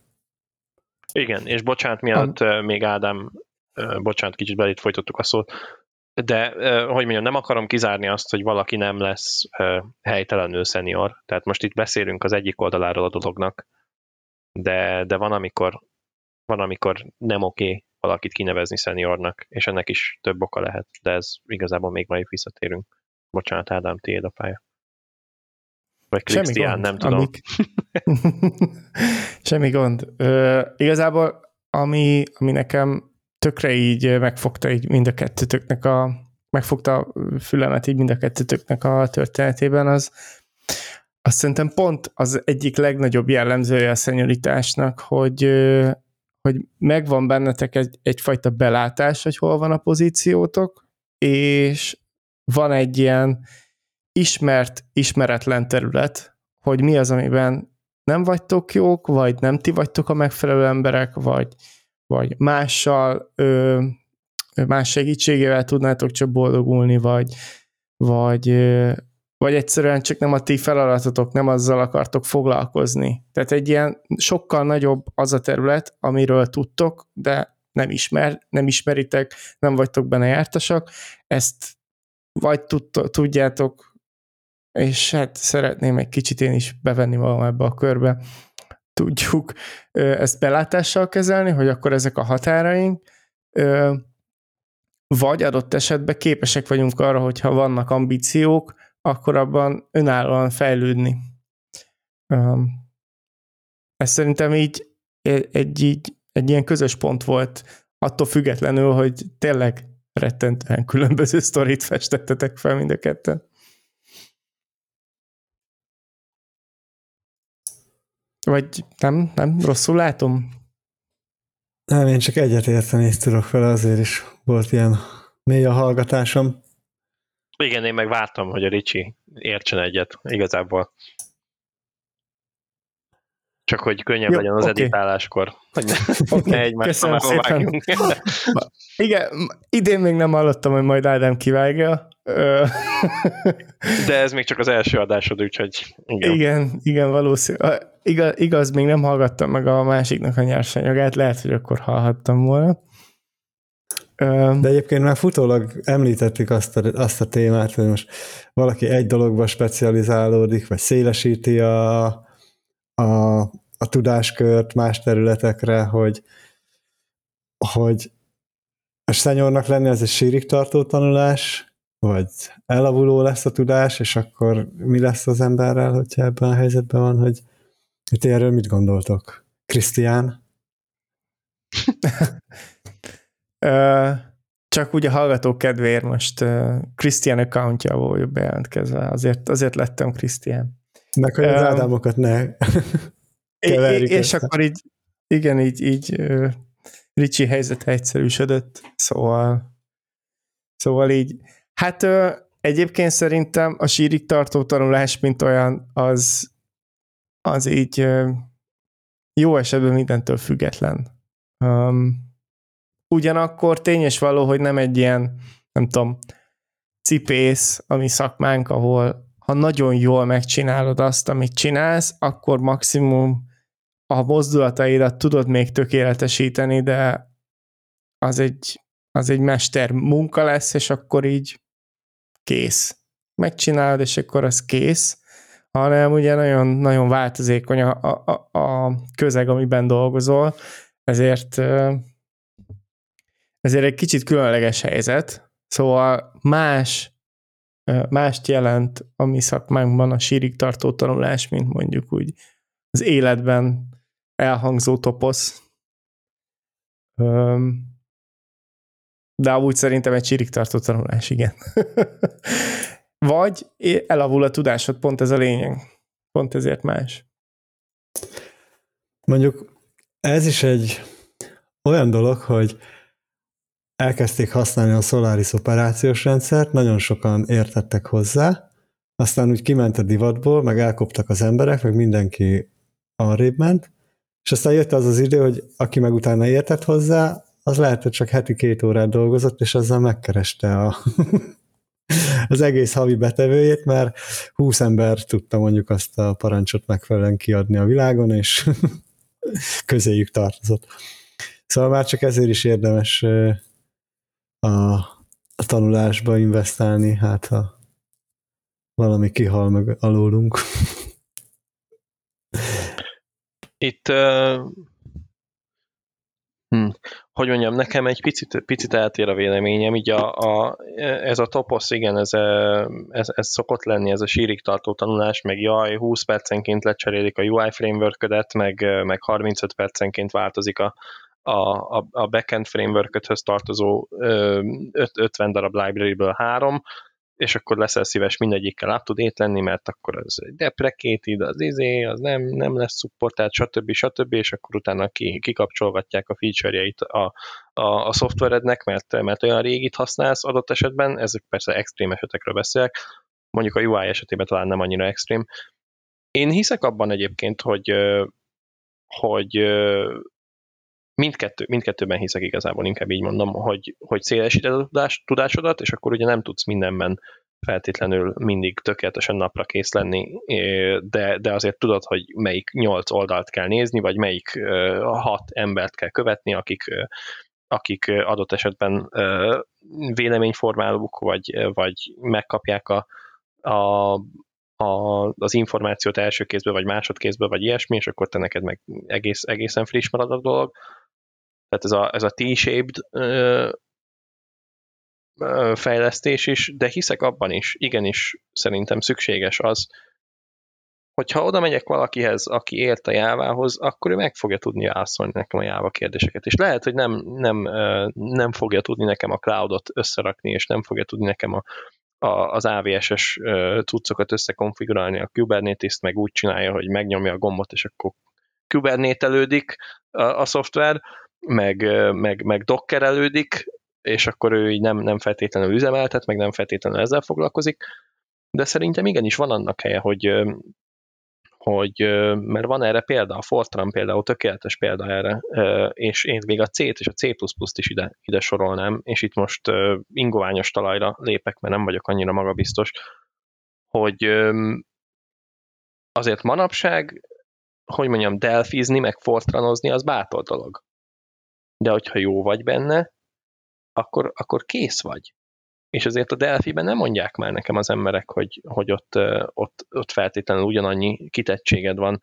Igen, és bocsánat, miatt a... még Ádám, bocsánat, kicsit belét folytattuk a szót, de, hogy mondjam, nem akarom kizárni azt, hogy valaki nem lesz helytelenül szenior. Tehát most itt beszélünk az egyik oldaláról a dolognak, de, de van, amikor, van, amikor nem oké okay valakit kinevezni szeniornak, és ennek is több oka lehet, de ez igazából még majd visszatérünk. Bocsánat, Ádám, tiéd a pálya. Vagy Krisztián, nem tudom. Amik... Semmi gond. Ö, igazából, ami, ami nekem tökre így megfogta így mind a kettőtöknek a, megfogta a fülemet így mind a kettőtöknek a történetében, az, azt szerintem pont az egyik legnagyobb jellemzője a szenyoritásnak, hogy, hogy megvan bennetek egy, egyfajta belátás, hogy hol van a pozíciótok, és van egy ilyen ismert, ismeretlen terület, hogy mi az, amiben nem vagytok jók, vagy nem ti vagytok a megfelelő emberek, vagy, vagy mással, ö, más segítségével tudnátok csak boldogulni, vagy, vagy, ö, vagy egyszerűen csak nem a ti feladatotok, nem azzal akartok foglalkozni. Tehát egy ilyen sokkal nagyobb az a terület, amiről tudtok, de nem, ismer, nem ismeritek, nem vagytok benne jártasak, ezt vagy tudjátok és hát szeretném egy kicsit én is bevenni magam ebbe a körbe. Tudjuk ezt belátással kezelni, hogy akkor ezek a határaink, vagy adott esetben képesek vagyunk arra, hogyha vannak ambíciók, akkor abban önállóan fejlődni. Ez szerintem így egy, így, egy ilyen közös pont volt, attól függetlenül, hogy tényleg rettentően különböző sztorit festettetek fel mind a ketten. Vagy nem, nem, rosszul látom? Nem, én csak egyetérteni tudok vele, azért is volt ilyen mély a hallgatásom. Igen, én meg vártam, hogy a Ricsi értsen egyet, igazából. Csak hogy könnyebb Jó, legyen az okay. editáláskor, hogy ne, okay. ne egymást Igen, idén még nem hallottam, hogy majd Ádám kivágja. De ez még csak az első adásod, úgyhogy igen. Igen, igen valószínű. Igaz, igaz, még nem hallgattam meg a másiknak a nyersanyagát, lehet, hogy akkor hallhattam volna. De egyébként már futólag említettük azt a, azt a témát, hogy most valaki egy dologba specializálódik, vagy szélesíti a, a, a tudáskört más területekre, hogy, hogy a szenyornak lenni az egy sírig tartó tanulás, vagy elavuló lesz a tudás, és akkor mi lesz az emberrel, hogyha ebben a helyzetben van, hogy Itt erről mit gondoltok? Krisztián? Csak úgy a hallgatók kedvéért most Krisztián accountja volt bejelentkezve, azért, azért lettem Krisztián. Meg hogy az ádámokat ne keverjük. És ezt. akkor így, igen, így, így Ricsi helyzet egyszerűsödött, szóval szóval így, hát egyébként szerintem a sírig tartó tanulás, mint olyan, az, az így jó esetben mindentől független. Um, ugyanakkor tényes való, hogy nem egy ilyen, nem tudom, cipész, ami szakmánk, ahol ha nagyon jól megcsinálod azt, amit csinálsz, akkor maximum a mozdulataidat tudod még tökéletesíteni, de az egy, az egy mester munka lesz, és akkor így kész. Megcsinálod, és akkor az kész, hanem ugye nagyon, nagyon változékony a, a, a közeg, amiben dolgozol, ezért ezért egy kicsit különleges helyzet, szóval más mást jelent a mi szakmánkban a sírig tartó tanulás, mint mondjuk úgy az életben elhangzó toposz. De amúgy szerintem egy sírig tartó tanulás, igen. Vagy elavul a tudásod, pont ez a lényeg. Pont ezért más. Mondjuk ez is egy olyan dolog, hogy elkezdték használni a Solaris operációs rendszert, nagyon sokan értettek hozzá, aztán úgy kiment a divatból, meg elkoptak az emberek, meg mindenki arrébb ment, és aztán jött az az idő, hogy aki meg utána értett hozzá, az lehet, hogy csak heti két órát dolgozott, és azzal megkereste a, az egész havi betevőjét, mert 20 ember tudta mondjuk azt a parancsot megfelelően kiadni a világon, és közéjük tartozott. Szóval már csak ezért is érdemes a, a tanulásba investálni, hát ha valami kihal meg alólunk. Itt uh, hm, hogy mondjam, nekem egy picit, picit eltér a véleményem, így a, a, ez a toposz, igen, ez, ez, ez szokott lenni, ez a sírig tartó tanulás, meg jaj, 20 percenként lecserélik a UI framework meg, meg 35 percenként változik a, a, a, a backend framework tartozó 50 darab library-ből három, és akkor leszel szíves mindegyikkel to date lenni, mert akkor az deprecated, az izé, az nem, nem lesz supportált, stb. stb. és akkor utána ki, kikapcsolgatják a feature-jeit a, a, a szoftverednek, mert, mert olyan régit használsz adott esetben, ezek persze extrém esetekről beszélek, mondjuk a UI esetében talán nem annyira extrém. Én hiszek abban egyébként, hogy, hogy mindkettő, mindkettőben hiszek igazából, inkább így mondom, hogy, hogy szélesíted a tudás, tudásodat, és akkor ugye nem tudsz mindenben feltétlenül mindig tökéletesen napra kész lenni, de, de azért tudod, hogy melyik nyolc oldalt kell nézni, vagy melyik hat embert kell követni, akik, akik adott esetben véleményformálók, vagy, vagy megkapják a, a, a, az információt első kézből, vagy másodkézből, vagy ilyesmi, és akkor te neked meg egész, egészen friss marad a dolog. Tehát ez a, ez a T-shaped ö, ö, fejlesztés is, de hiszek abban is, igenis szerintem szükséges az, hogyha oda megyek valakihez, aki ért a jávához, akkor ő meg fogja tudni válaszolni nekem a jáva kérdéseket. És lehet, hogy nem, nem, nem fogja tudni nekem a cloudot összerakni, és nem fogja tudni nekem a, a, az AVS-es cuccokat összekonfigurálni, a Kubernetes-t meg úgy csinálja, hogy megnyomja a gombot, és akkor kubernételődik a, a szoftver, meg, meg, meg dockerelődik, és akkor ő így nem, nem feltétlenül üzemeltet, meg nem feltétlenül ezzel foglalkozik, de szerintem igenis van annak helye, hogy, hogy mert van erre példa, a Fortran például tökéletes példa erre, és én még a C-t és a C++-t is ide, ide sorolnám, és itt most ingoványos talajra lépek, mert nem vagyok annyira magabiztos, hogy azért manapság, hogy mondjam, delfizni, meg fortranozni, az bátor dolog de hogyha jó vagy benne, akkor, akkor kész vagy. És azért a Delphi-ben nem mondják már nekem az emberek, hogy, hogy ott, ott, ott feltétlenül ugyanannyi kitettséged van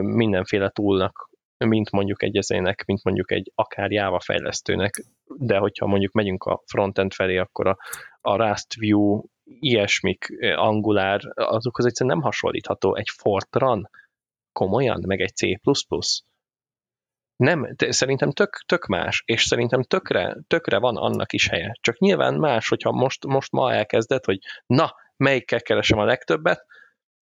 mindenféle túlnak, mint mondjuk egy ezének, mint mondjuk egy akár Java fejlesztőnek, de hogyha mondjuk megyünk a frontend felé, akkor a, a Rust View, ilyesmik, Angular, azokhoz egyszerűen nem hasonlítható egy Fortran, komolyan, meg egy C++. Nem, szerintem tök, tök más, és szerintem tökre, tökre van annak is helye. Csak nyilván más, hogyha most, most ma elkezded, hogy na, melyikkel keresem a legtöbbet,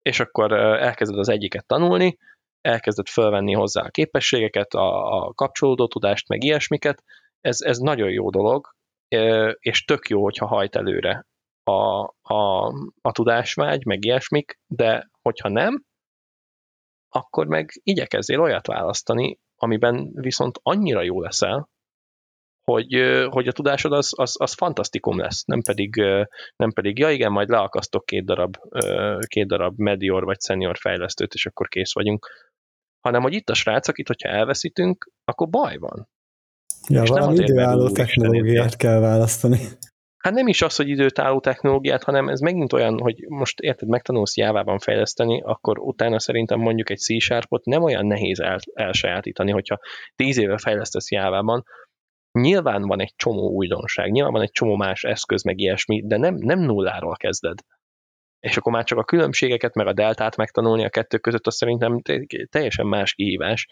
és akkor elkezded az egyiket tanulni, elkezded fölvenni hozzá a képességeket, a, a kapcsolódó tudást, meg ilyesmiket, ez, ez nagyon jó dolog, és tök jó, hogyha hajt előre a, a, a tudásvágy, meg ilyesmik, de hogyha nem, akkor meg igyekezzél olyat választani, amiben viszont annyira jó leszel, hogy, hogy a tudásod az, az, az fantasztikum lesz, nem pedig, nem pedig, ja igen, majd leakasztok két darab, két darab medior vagy senior fejlesztőt, és akkor kész vagyunk, hanem hogy itt a srác, akit, hogyha elveszítünk, akkor baj van. Ja, és valami nem időálló technológiát kell választani. Hát nem is az, hogy időtálló technológiát, hanem ez megint olyan, hogy most érted, megtanulsz Jávában fejleszteni, akkor utána szerintem mondjuk egy C-sharpot nem olyan nehéz el, elsajátítani, hogyha tíz éve fejlesztesz Jávában, nyilván van egy csomó újdonság, nyilván van egy csomó más eszköz, meg ilyesmi, de nem, nem nulláról kezded. És akkor már csak a különbségeket, meg a deltát megtanulni a kettő között, az szerintem teljesen más kihívás.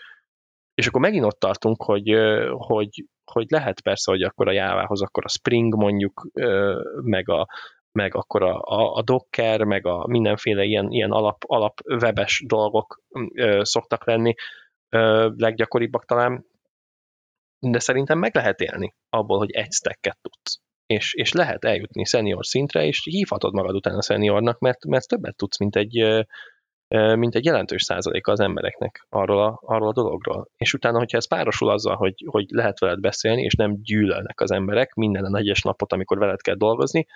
És akkor megint ott tartunk, hogy, hogy hogy lehet persze, hogy akkor a jávához akkor a Spring mondjuk, meg a, meg akkor a, a, a Docker, meg a mindenféle ilyen, ilyen alap, alap webes dolgok ö, szoktak lenni, ö, leggyakoribbak talán, de szerintem meg lehet élni abból, hogy egy stacket tudsz. És, és lehet eljutni senior szintre, és hívhatod magad utána seniornak, mert, mert többet tudsz, mint egy, mint egy jelentős százaléka az embereknek arról a, arról a dologról. És utána, hogyha ez párosul azzal, hogy, hogy lehet veled beszélni, és nem gyűlölnek az emberek minden egyes napot, amikor veled kell dolgozni,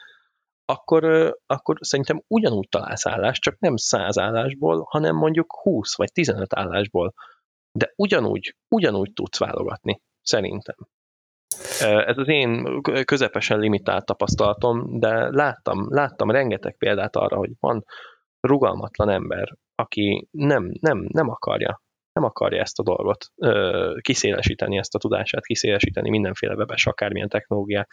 akkor, akkor szerintem ugyanúgy találsz állást, csak nem száz állásból, hanem mondjuk 20 vagy 15 állásból. De ugyanúgy, ugyanúgy tudsz válogatni, szerintem. Ez az én közepesen limitált tapasztalatom, de láttam, láttam rengeteg példát arra, hogy van rugalmatlan ember, aki nem, nem, nem akarja nem akarja ezt a dolgot ö, kiszélesíteni, ezt a tudását kiszélesíteni mindenféle webes, akármilyen technológiákra,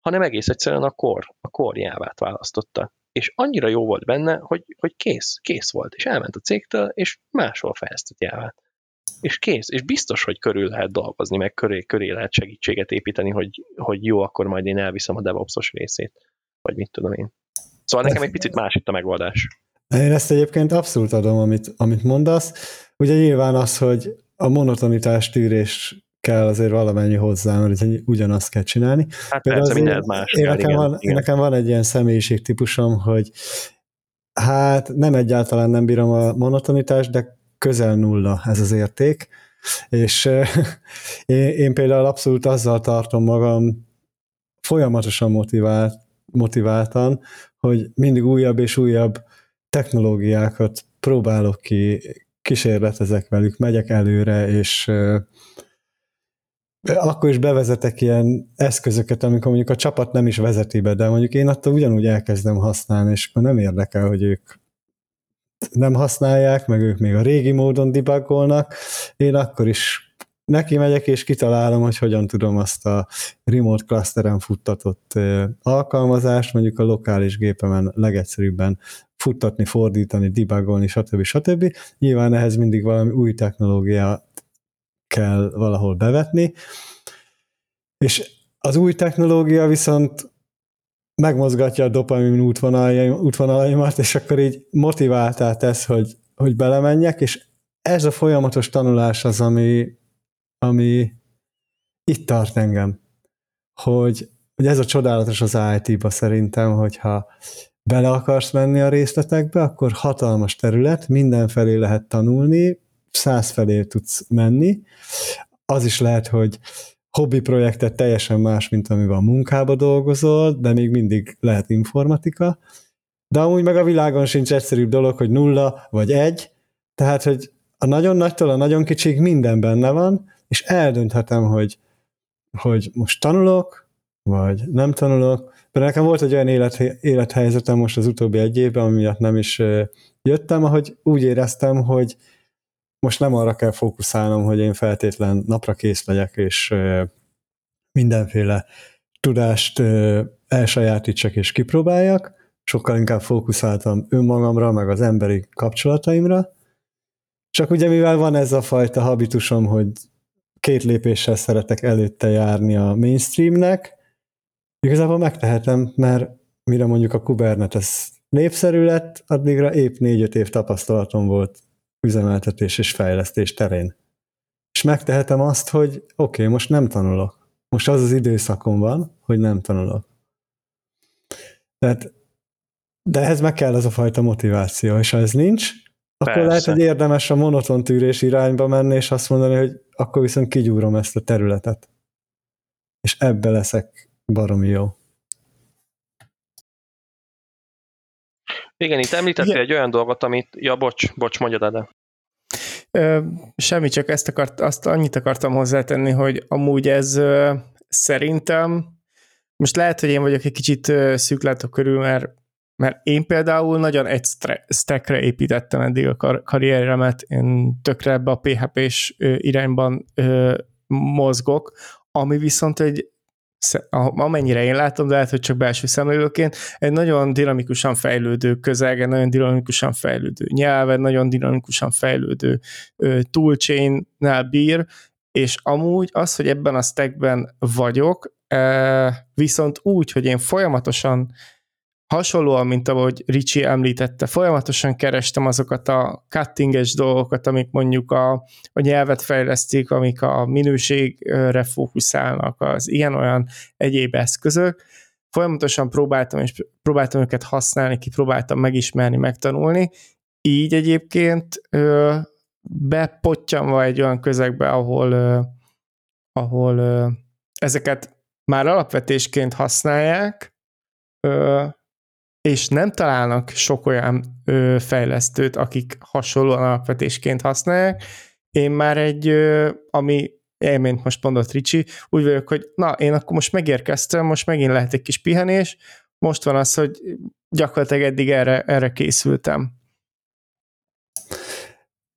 hanem egész egyszerűen a kor, a korjávát választotta. És annyira jó volt benne, hogy, hogy kész, kész volt, és elment a cégtől, és máshol fejeztett jávát. és kész, és biztos, hogy körül lehet dolgozni, meg köré, köré lehet segítséget építeni, hogy, hogy jó, akkor majd én elviszem a DevOps-os részét, vagy mit tudom én. Szóval nekem egy picit más itt a megoldás. Én ezt egyébként abszolút adom, amit, amit mondasz. Ugye nyilván az, hogy a monotonitás tűrés kell azért valamennyi hozzá, mert ugyanazt kell csinálni. Hát persze, minden más. Én, nekem, igen, van, igen. nekem van egy ilyen személyiségtípusom, hogy hát nem egyáltalán nem bírom a monotonitást, de közel nulla ez az érték, és én, én például abszolút azzal tartom magam folyamatosan motivált, motiváltan, hogy mindig újabb és újabb technológiákat próbálok ki, kísérletezek velük, megyek előre, és akkor is bevezetek ilyen eszközöket, amikor mondjuk a csapat nem is vezeti be, de mondjuk én attól ugyanúgy elkezdem használni, és akkor nem érdekel, hogy ők nem használják, meg ők még a régi módon debugolnak, én akkor is neki megyek, és kitalálom, hogy hogyan tudom azt a remote clusteren futtatott alkalmazást, mondjuk a lokális gépemen legegyszerűbben futtatni, fordítani, debugolni, stb. stb. Nyilván ehhez mindig valami új technológia kell valahol bevetni, és az új technológia viszont megmozgatja a dopamin útvonalaimat, és akkor így motiváltá tesz, hogy, hogy belemenjek, és ez a folyamatos tanulás az, ami, ami itt tart engem, hogy, hogy ez a csodálatos az IT-ba szerintem, hogyha bele akarsz menni a részletekbe, akkor hatalmas terület, mindenfelé lehet tanulni, száz felé tudsz menni. Az is lehet, hogy hobbi projektet teljesen más, mint amivel a munkába dolgozol, de még mindig lehet informatika. De amúgy meg a világon sincs egyszerűbb dolog, hogy nulla vagy egy, tehát, hogy a nagyon nagytól a nagyon kicsik minden benne van, és eldönthetem, hogy, hogy most tanulok, vagy nem tanulok. De nekem volt egy olyan élet, élethelyzetem most az utóbbi egy évben, ami miatt nem is jöttem, ahogy úgy éreztem, hogy most nem arra kell fókuszálnom, hogy én feltétlen napra kész legyek, és mindenféle tudást elsajátítsak és kipróbáljak, sokkal inkább fókuszáltam önmagamra, meg az emberi kapcsolataimra, csak ugye mivel van ez a fajta habitusom, hogy két lépéssel szeretek előtte járni a mainstreamnek, igazából megtehetem, mert mire mondjuk a Kubernetes népszerű lett, addigra épp négy-öt év tapasztalatom volt üzemeltetés és fejlesztés terén. És megtehetem azt, hogy oké, okay, most nem tanulok. Most az az időszakom van, hogy nem tanulok. Tehát, de ehhez meg kell az a fajta motiváció, és ha ez nincs, akkor Persze. lehet, hogy érdemes a monoton tűrés irányba menni, és azt mondani, hogy akkor viszont kigyúrom ezt a területet. És ebbe leszek baromi jó. Igen, itt említettél egy olyan dolgot, amit, ja bocs, bocs, mondjad de. Semmi, csak ezt akart, azt annyit akartam hozzátenni, hogy amúgy ez ö, szerintem, most lehet, hogy én vagyok egy kicsit szűklátok körül, mert, mert én például nagyon egy stackre építettem eddig a kar- karrieremet, én tökre ebbe a PHP-s irányban ö, mozgok, ami viszont egy amennyire én látom, de lehet, hogy csak belső szemlélőként, egy nagyon dinamikusan fejlődő közeg, egy nagyon dinamikusan fejlődő nyelv, egy nagyon dinamikusan fejlődő toolchain-nál bír, és amúgy az, hogy ebben a stackben vagyok, viszont úgy, hogy én folyamatosan hasonlóan, mint ahogy Ricsi említette, folyamatosan kerestem azokat a cuttinges dolgokat, amik mondjuk a, a nyelvet fejlesztik, amik a minőségre fókuszálnak, az ilyen-olyan egyéb eszközök. Folyamatosan próbáltam, és próbáltam őket használni, kipróbáltam megismerni, megtanulni. Így egyébként ö, bepottyanva egy olyan közegbe, ahol, ö, ahol ö, ezeket már alapvetésként használják, ö, és nem találnak sok olyan ö, fejlesztőt, akik hasonlóan alapvetésként használják. Én már egy, ö, ami élményt most mondott Ricsi, úgy vagyok, hogy na, én akkor most megérkeztem, most megint lehet egy kis pihenés, most van az, hogy gyakorlatilag eddig erre, erre készültem.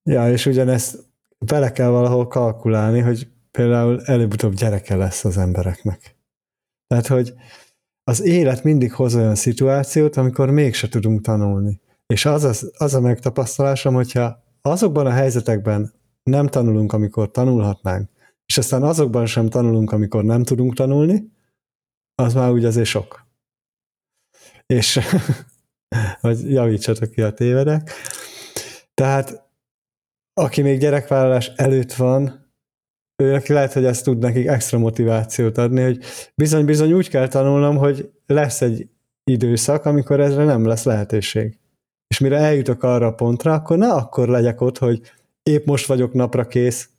Ja, és ugyanezt bele kell valahol kalkulálni, hogy például előbb-utóbb gyereke lesz az embereknek. Tehát, hogy az élet mindig hoz olyan szituációt, amikor mégse tudunk tanulni. És az, az, az a megtapasztalásom, hogyha azokban a helyzetekben nem tanulunk, amikor tanulhatnánk, és aztán azokban sem tanulunk, amikor nem tudunk tanulni, az már úgy azért sok. És hogy javítsatok ki a tévedek. Tehát aki még gyerekvállalás előtt van, ő lehet, hogy ezt tud nekik extra motivációt adni, hogy bizony-bizony úgy kell tanulnom, hogy lesz egy időszak, amikor ezre nem lesz lehetőség. És mire eljutok arra a pontra, akkor na, akkor legyek ott, hogy épp most vagyok napra kész,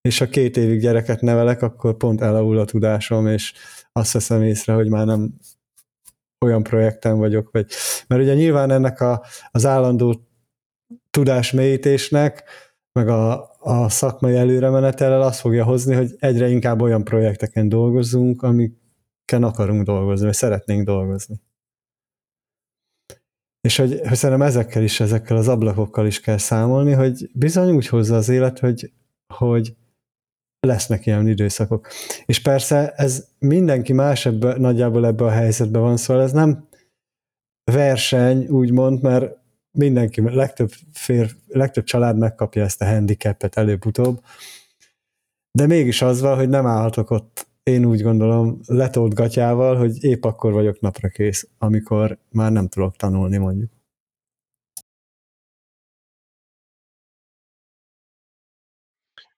és ha két évig gyereket nevelek, akkor pont elavul a tudásom, és azt veszem észre, hogy már nem olyan projekten vagyok, vagy, mert ugye nyilván ennek a, az állandó tudásmélyítésnek, meg a, a szakmai előremenetellel azt fogja hozni, hogy egyre inkább olyan projekteken dolgozzunk, amiken akarunk dolgozni, vagy szeretnénk dolgozni. És hogy, hogy szerintem ezekkel is, ezekkel az ablakokkal is kell számolni, hogy bizony úgy hozza az élet, hogy, hogy lesznek ilyen időszakok. És persze ez mindenki más ebbe, nagyjából ebbe a helyzetbe van, szóval ez nem verseny, úgymond, mert mindenki, legtöbb, fér, legtöbb család megkapja ezt a handicapet előbb-utóbb, de mégis az van, hogy nem állhatok ott, én úgy gondolom, letolt gatyával, hogy épp akkor vagyok napra kész, amikor már nem tudok tanulni mondjuk.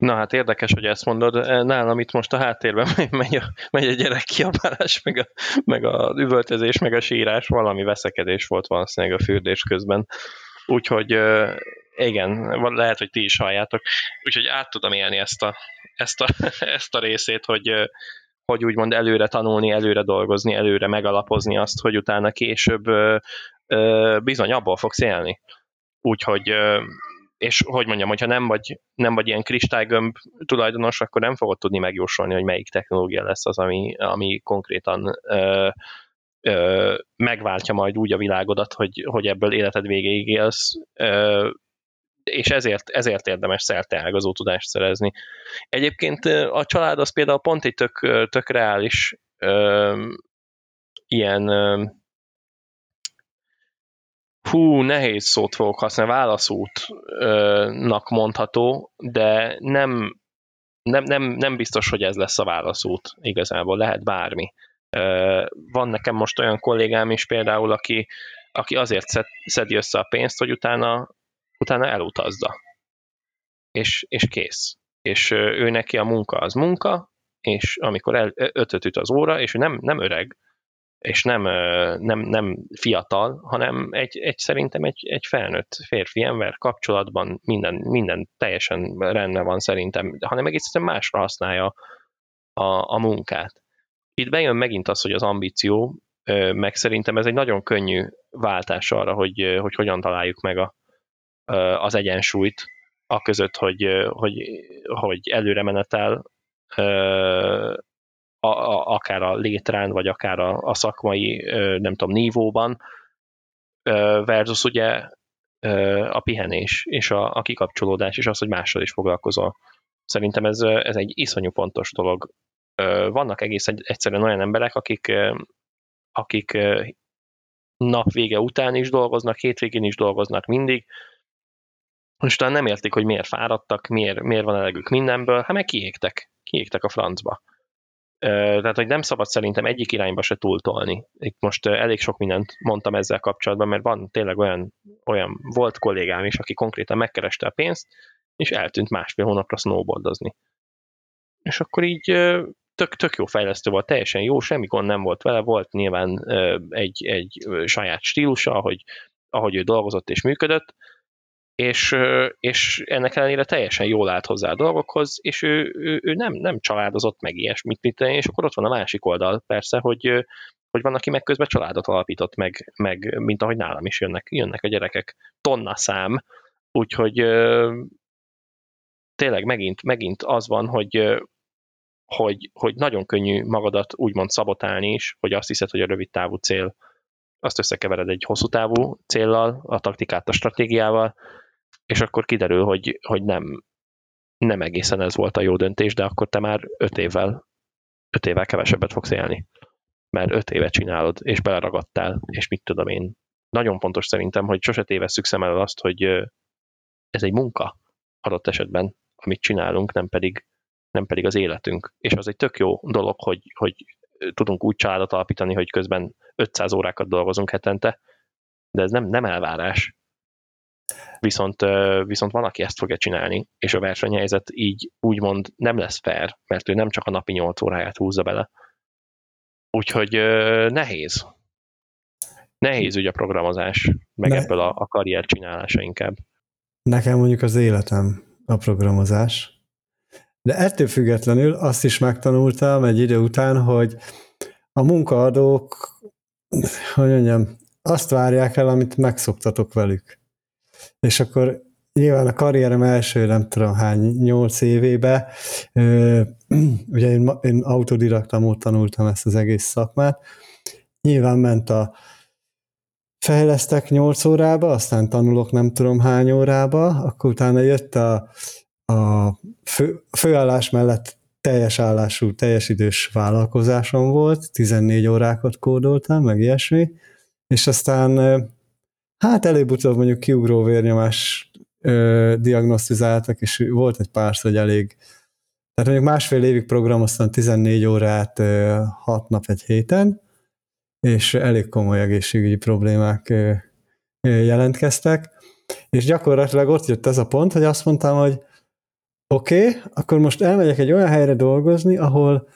Na hát érdekes, hogy ezt mondod. Nálam itt most a háttérben megy a, megy a gyerek kiabálás, meg a, meg a üvöltözés, meg a sírás, valami veszekedés volt valószínűleg a fürdés közben. Úgyhogy igen, lehet, hogy ti is halljátok. Úgyhogy át tudom élni ezt a, ezt a, ezt a részét, hogy, hogy úgymond előre tanulni, előre dolgozni, előre megalapozni azt, hogy utána később bizony abból fogsz élni. Úgyhogy és hogy mondjam, hogyha nem vagy, nem vagy ilyen kristálygömb tulajdonos, akkor nem fogod tudni megjósolni, hogy melyik technológia lesz az, ami, ami konkrétan ö, ö, megváltja majd úgy a világodat, hogy, hogy ebből életed végéig élsz, ö, és ezért, ezért érdemes ágazó tudást szerezni. Egyébként a család az például pont egy tök, tök reális ö, ilyen hú, nehéz szót fogok használni, válaszútnak mondható, de nem, nem, nem, nem biztos, hogy ez lesz a válaszút igazából, lehet bármi. Van nekem most olyan kollégám is például, aki, aki azért szedi össze a pénzt, hogy utána, utána elutazza. És, és kész. És ő neki a munka az munka, és amikor el, ötöt üt az óra, és ő nem, nem öreg, és nem, nem, nem fiatal, hanem egy, egy szerintem egy, egy felnőtt férfi ember kapcsolatban minden, minden teljesen rendben van szerintem, hanem egészen másra használja a, a munkát. Itt bejön megint az, hogy az ambíció, meg szerintem ez egy nagyon könnyű váltás arra, hogy, hogy hogyan találjuk meg a, az egyensúlyt, a között, hogy, hogy, hogy előre menetel a, a, akár a létrán, vagy akár a, a szakmai, nem tudom, nívóban, versus ugye a pihenés, és a, a kikapcsolódás, és az, hogy mással is foglalkozol. Szerintem ez, ez egy iszonyú fontos dolog. Vannak egész egyszerűen olyan emberek, akik, akik nap vége után is dolgoznak, hétvégén is dolgoznak mindig, és talán nem értik, hogy miért fáradtak, miért, miért van elegük mindenből, hát meg kiégtek, kiégtek a francba. Tehát, hogy nem szabad szerintem egyik irányba se túltolni. Itt most elég sok mindent mondtam ezzel kapcsolatban, mert van tényleg olyan, olyan volt kollégám is, aki konkrétan megkereste a pénzt, és eltűnt másfél hónapra snowboardozni. És akkor így tök, tök jó fejlesztő volt, teljesen jó, semmi gond nem volt vele, volt nyilván egy, egy saját stílusa, ahogy, ahogy ő dolgozott és működött, és, és ennek ellenére teljesen jól állt hozzá a dolgokhoz, és ő, ő, ő nem, nem családozott meg ilyesmit, mit, és akkor ott van a másik oldal persze, hogy, hogy van, aki meg közben családot alapított, meg, meg mint ahogy nálam is jönnek, jönnek a gyerekek. Tonna szám, úgyhogy tényleg megint, megint az van, hogy, hogy, hogy nagyon könnyű magadat úgymond szabotálni is, hogy azt hiszed, hogy a rövid távú cél azt összekevered egy hosszú távú céllal, a taktikát a stratégiával, és akkor kiderül, hogy, hogy nem, nem egészen ez volt a jó döntés, de akkor te már öt évvel, öt évvel kevesebbet fogsz élni. Mert öt éve csinálod, és beleragadtál, és mit tudom én. Nagyon fontos szerintem, hogy sose tévesszük szem el azt, hogy ez egy munka adott esetben, amit csinálunk, nem pedig, nem pedig az életünk. És az egy tök jó dolog, hogy, hogy tudunk úgy családot alapítani, hogy közben 500 órákat dolgozunk hetente, de ez nem, nem elvárás. Viszont, viszont van, aki ezt fogja csinálni, és a versenyhelyzet így úgymond nem lesz fair, mert ő nem csak a napi 8 óráját húzza bele. Úgyhogy nehéz. Nehéz ugye a programozás, meg ne. ebből a, a karrier csinálása inkább. Nekem mondjuk az életem a programozás. De ettől függetlenül azt is megtanultam egy idő után, hogy a munkaadók, hogy mondjam, azt várják el, amit megszoktatok velük. És akkor nyilván a karrierem első, nem tudom hány, nyolc évébe, ugye én, én autodidakta tanultam ezt az egész szakmát, nyilván ment a fejlesztek 8 órába, aztán tanulok nem tudom hány órába, akkor utána jött a, a fő, főállás mellett teljes állású, teljes idős vállalkozásom volt, 14 órákat kódoltam, meg ilyesmi, és aztán hát előbb-utóbb mondjuk kiugró vérnyomás ö, diagnosztizáltak, és volt egy pár, hogy elég. Tehát mondjuk másfél évig programoztam 14 órát, ö, 6 nap egy héten, és elég komoly egészségügyi problémák jelentkeztek, és gyakorlatilag ott jött ez a pont, hogy azt mondtam, hogy oké, okay, akkor most elmegyek egy olyan helyre dolgozni, ahol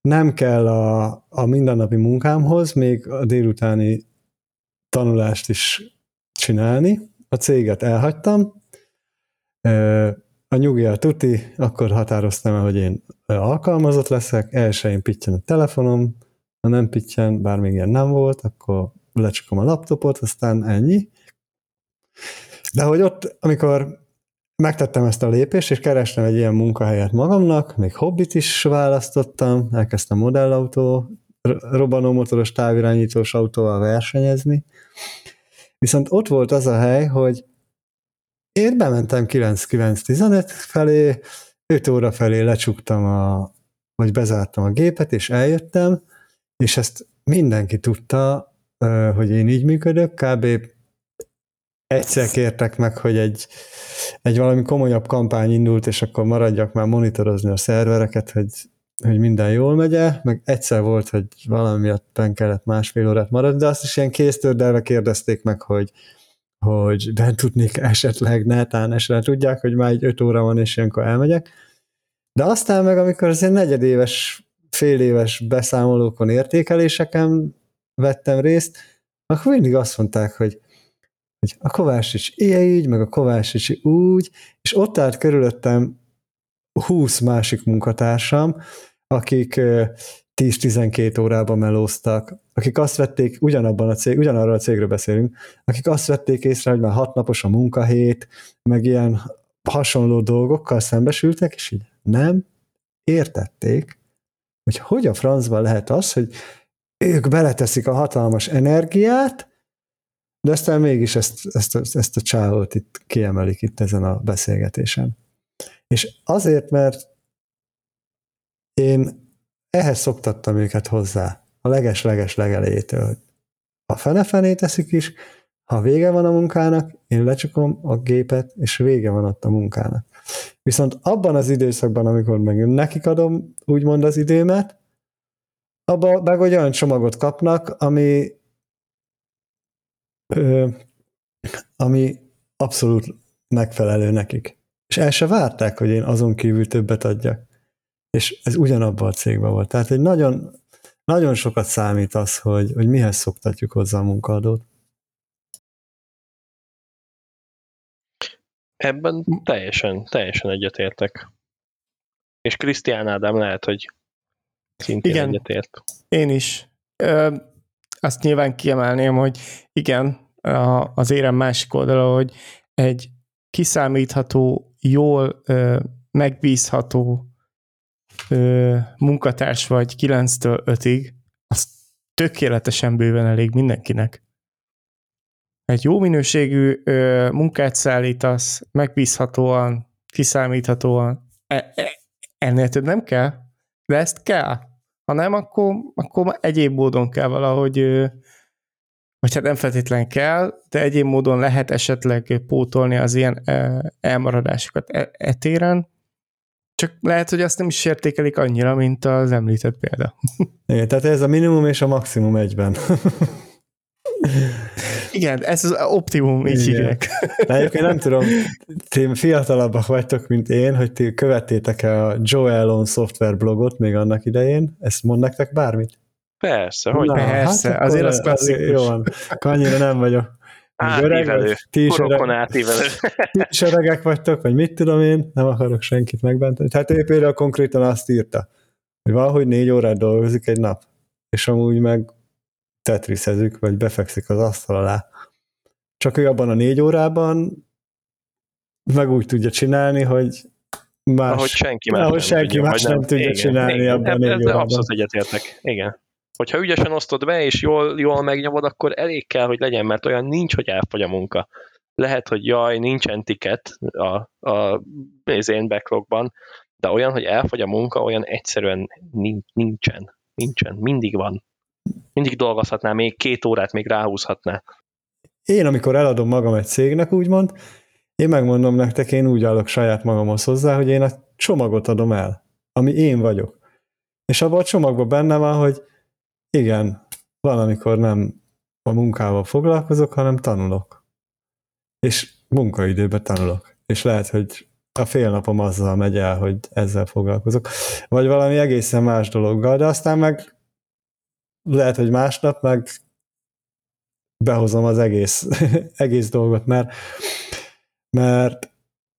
nem kell a, a mindennapi munkámhoz még a délutáni tanulást is csinálni. A céget elhagytam, a nyugi a tuti, akkor határoztam el, hogy én alkalmazott leszek, elsőjén pittyen a telefonom, ha nem pittyen, bár még ilyen nem volt, akkor lecsukom a laptopot, aztán ennyi. De hogy ott, amikor megtettem ezt a lépést, és kerestem egy ilyen munkahelyet magamnak, még hobbit is választottam, elkezdtem modellautó, robbanómotoros távirányítós autóval versenyezni, viszont ott volt az a hely, hogy én bementem 9-9-15 felé, 5 óra felé lecsuktam a, vagy bezártam a gépet, és eljöttem, és ezt mindenki tudta, hogy én így működök, kb. egyszer kértek meg, hogy egy, egy valami komolyabb kampány indult, és akkor maradjak már monitorozni a szervereket, hogy, hogy minden jól megye, meg egyszer volt, hogy valami miatt kellett másfél órát maradni, de azt is ilyen kéztördelve kérdezték meg, hogy, hogy bent tudnék esetleg netán, esetleg tudják, hogy már egy öt óra van, és ilyenkor elmegyek. De aztán meg, amikor az ilyen negyedéves fél éves beszámolókon, értékeléseken vettem részt, akkor mindig azt mondták, hogy, hogy a Kovács is ilyen így, meg a Kovács is úgy, és ott állt körülöttem 20 másik munkatársam, akik 10-12 órában melóztak, akik azt vették, ugyanabban a cég, ugyanarról a cégről beszélünk, akik azt vették észre, hogy már hat napos a munkahét, meg ilyen hasonló dolgokkal szembesültek, és így nem értették, hogy hogy a francban lehet az, hogy ők beleteszik a hatalmas energiát, de aztán mégis ezt, ezt, ezt a csávót itt kiemelik itt ezen a beszélgetésen. És azért, mert én ehhez szoktattam őket hozzá, a leges-leges legelejétől. A fene-fené teszik is, ha vége van a munkának, én lecsukom a gépet, és vége van ott a munkának. Viszont abban az időszakban, amikor meg nekik adom úgymond az időmet, abban meg olyan csomagot kapnak, ami ö, ami abszolút megfelelő nekik. És el se várták, hogy én azon kívül többet adjak. És ez ugyanabban a cégben volt. Tehát egy nagyon, nagyon sokat számít az, hogy, hogy mihez szoktatjuk hozzá a munkaadót. Ebben teljesen, teljesen egyetértek. És Krisztián Ádám lehet, hogy szintén igen, egyetért. Én is. Ö, azt nyilván kiemelném, hogy igen, a, az érem másik oldala, hogy egy kiszámítható, jól ö, megbízható munkatárs vagy 9-től 5-ig, az tökéletesen bőven elég mindenkinek egy jó minőségű ö, munkát szállítasz, megbízhatóan, kiszámíthatóan, e, e, ennél több nem kell, de ezt kell. Ha nem, akkor, akkor egyéb módon kell valahogy, ö, vagy hát nem feltétlen kell, de egyéb módon lehet esetleg pótolni az ilyen elmaradásokat e, etéren, Csak lehet, hogy azt nem is értékelik annyira, mint az említett példa. Igen, tehát ez a minimum és a maximum egyben. Igen, ez az optimum, így Igen. hívják. De egyébként nem tudom, ti fiatalabbak vagytok, mint én, hogy ti követtétek-e a Joe Allen Software blogot még annak idején? Ezt mond nektek bármit? Persze, hogy Na, ne. Persze, akkor azért az klasszikus. Jó van, annyira nem vagyok. Átívelő. ti is, öreg, átívelő. ti is öregek vagytok, vagy mit tudom én, nem akarok senkit megbántani. Tehát ő például konkrétan azt írta, hogy valahogy négy órát dolgozik egy nap, és amúgy meg tetriszezik, vagy befekszik az asztal alá. Csak ő abban a négy órában meg úgy tudja csinálni, hogy más, Ahogy senki más ahogy nem senki tudja, más vagy nem tudja csinálni abban a Ebben- négy órában. Abszolút egyetértek. Igen. Hogyha ügyesen osztod be, és jól, jól megnyomod, akkor elég kell, hogy legyen, mert olyan nincs, hogy elfogy a munka. Lehet, hogy jaj, nincsen tiket a, a, az én backlogban, de olyan, hogy elfogy a munka, olyan egyszerűen nin- nincsen. Nincsen. Mindig van. Mindig dolgozhatná, még két órát még ráhúzhatná. Én, amikor eladom magam egy cégnek, úgymond, én megmondom nektek, én úgy állok saját magamhoz hozzá, hogy én a csomagot adom el, ami én vagyok. És abban a csomagban benne van, hogy igen, valamikor nem a munkával foglalkozok, hanem tanulok. És munkaidőben tanulok. És lehet, hogy a fél napom azzal megy el, hogy ezzel foglalkozok. Vagy valami egészen más dologgal, de aztán meg lehet, hogy másnap meg behozom az egész, egész dolgot, mert, mert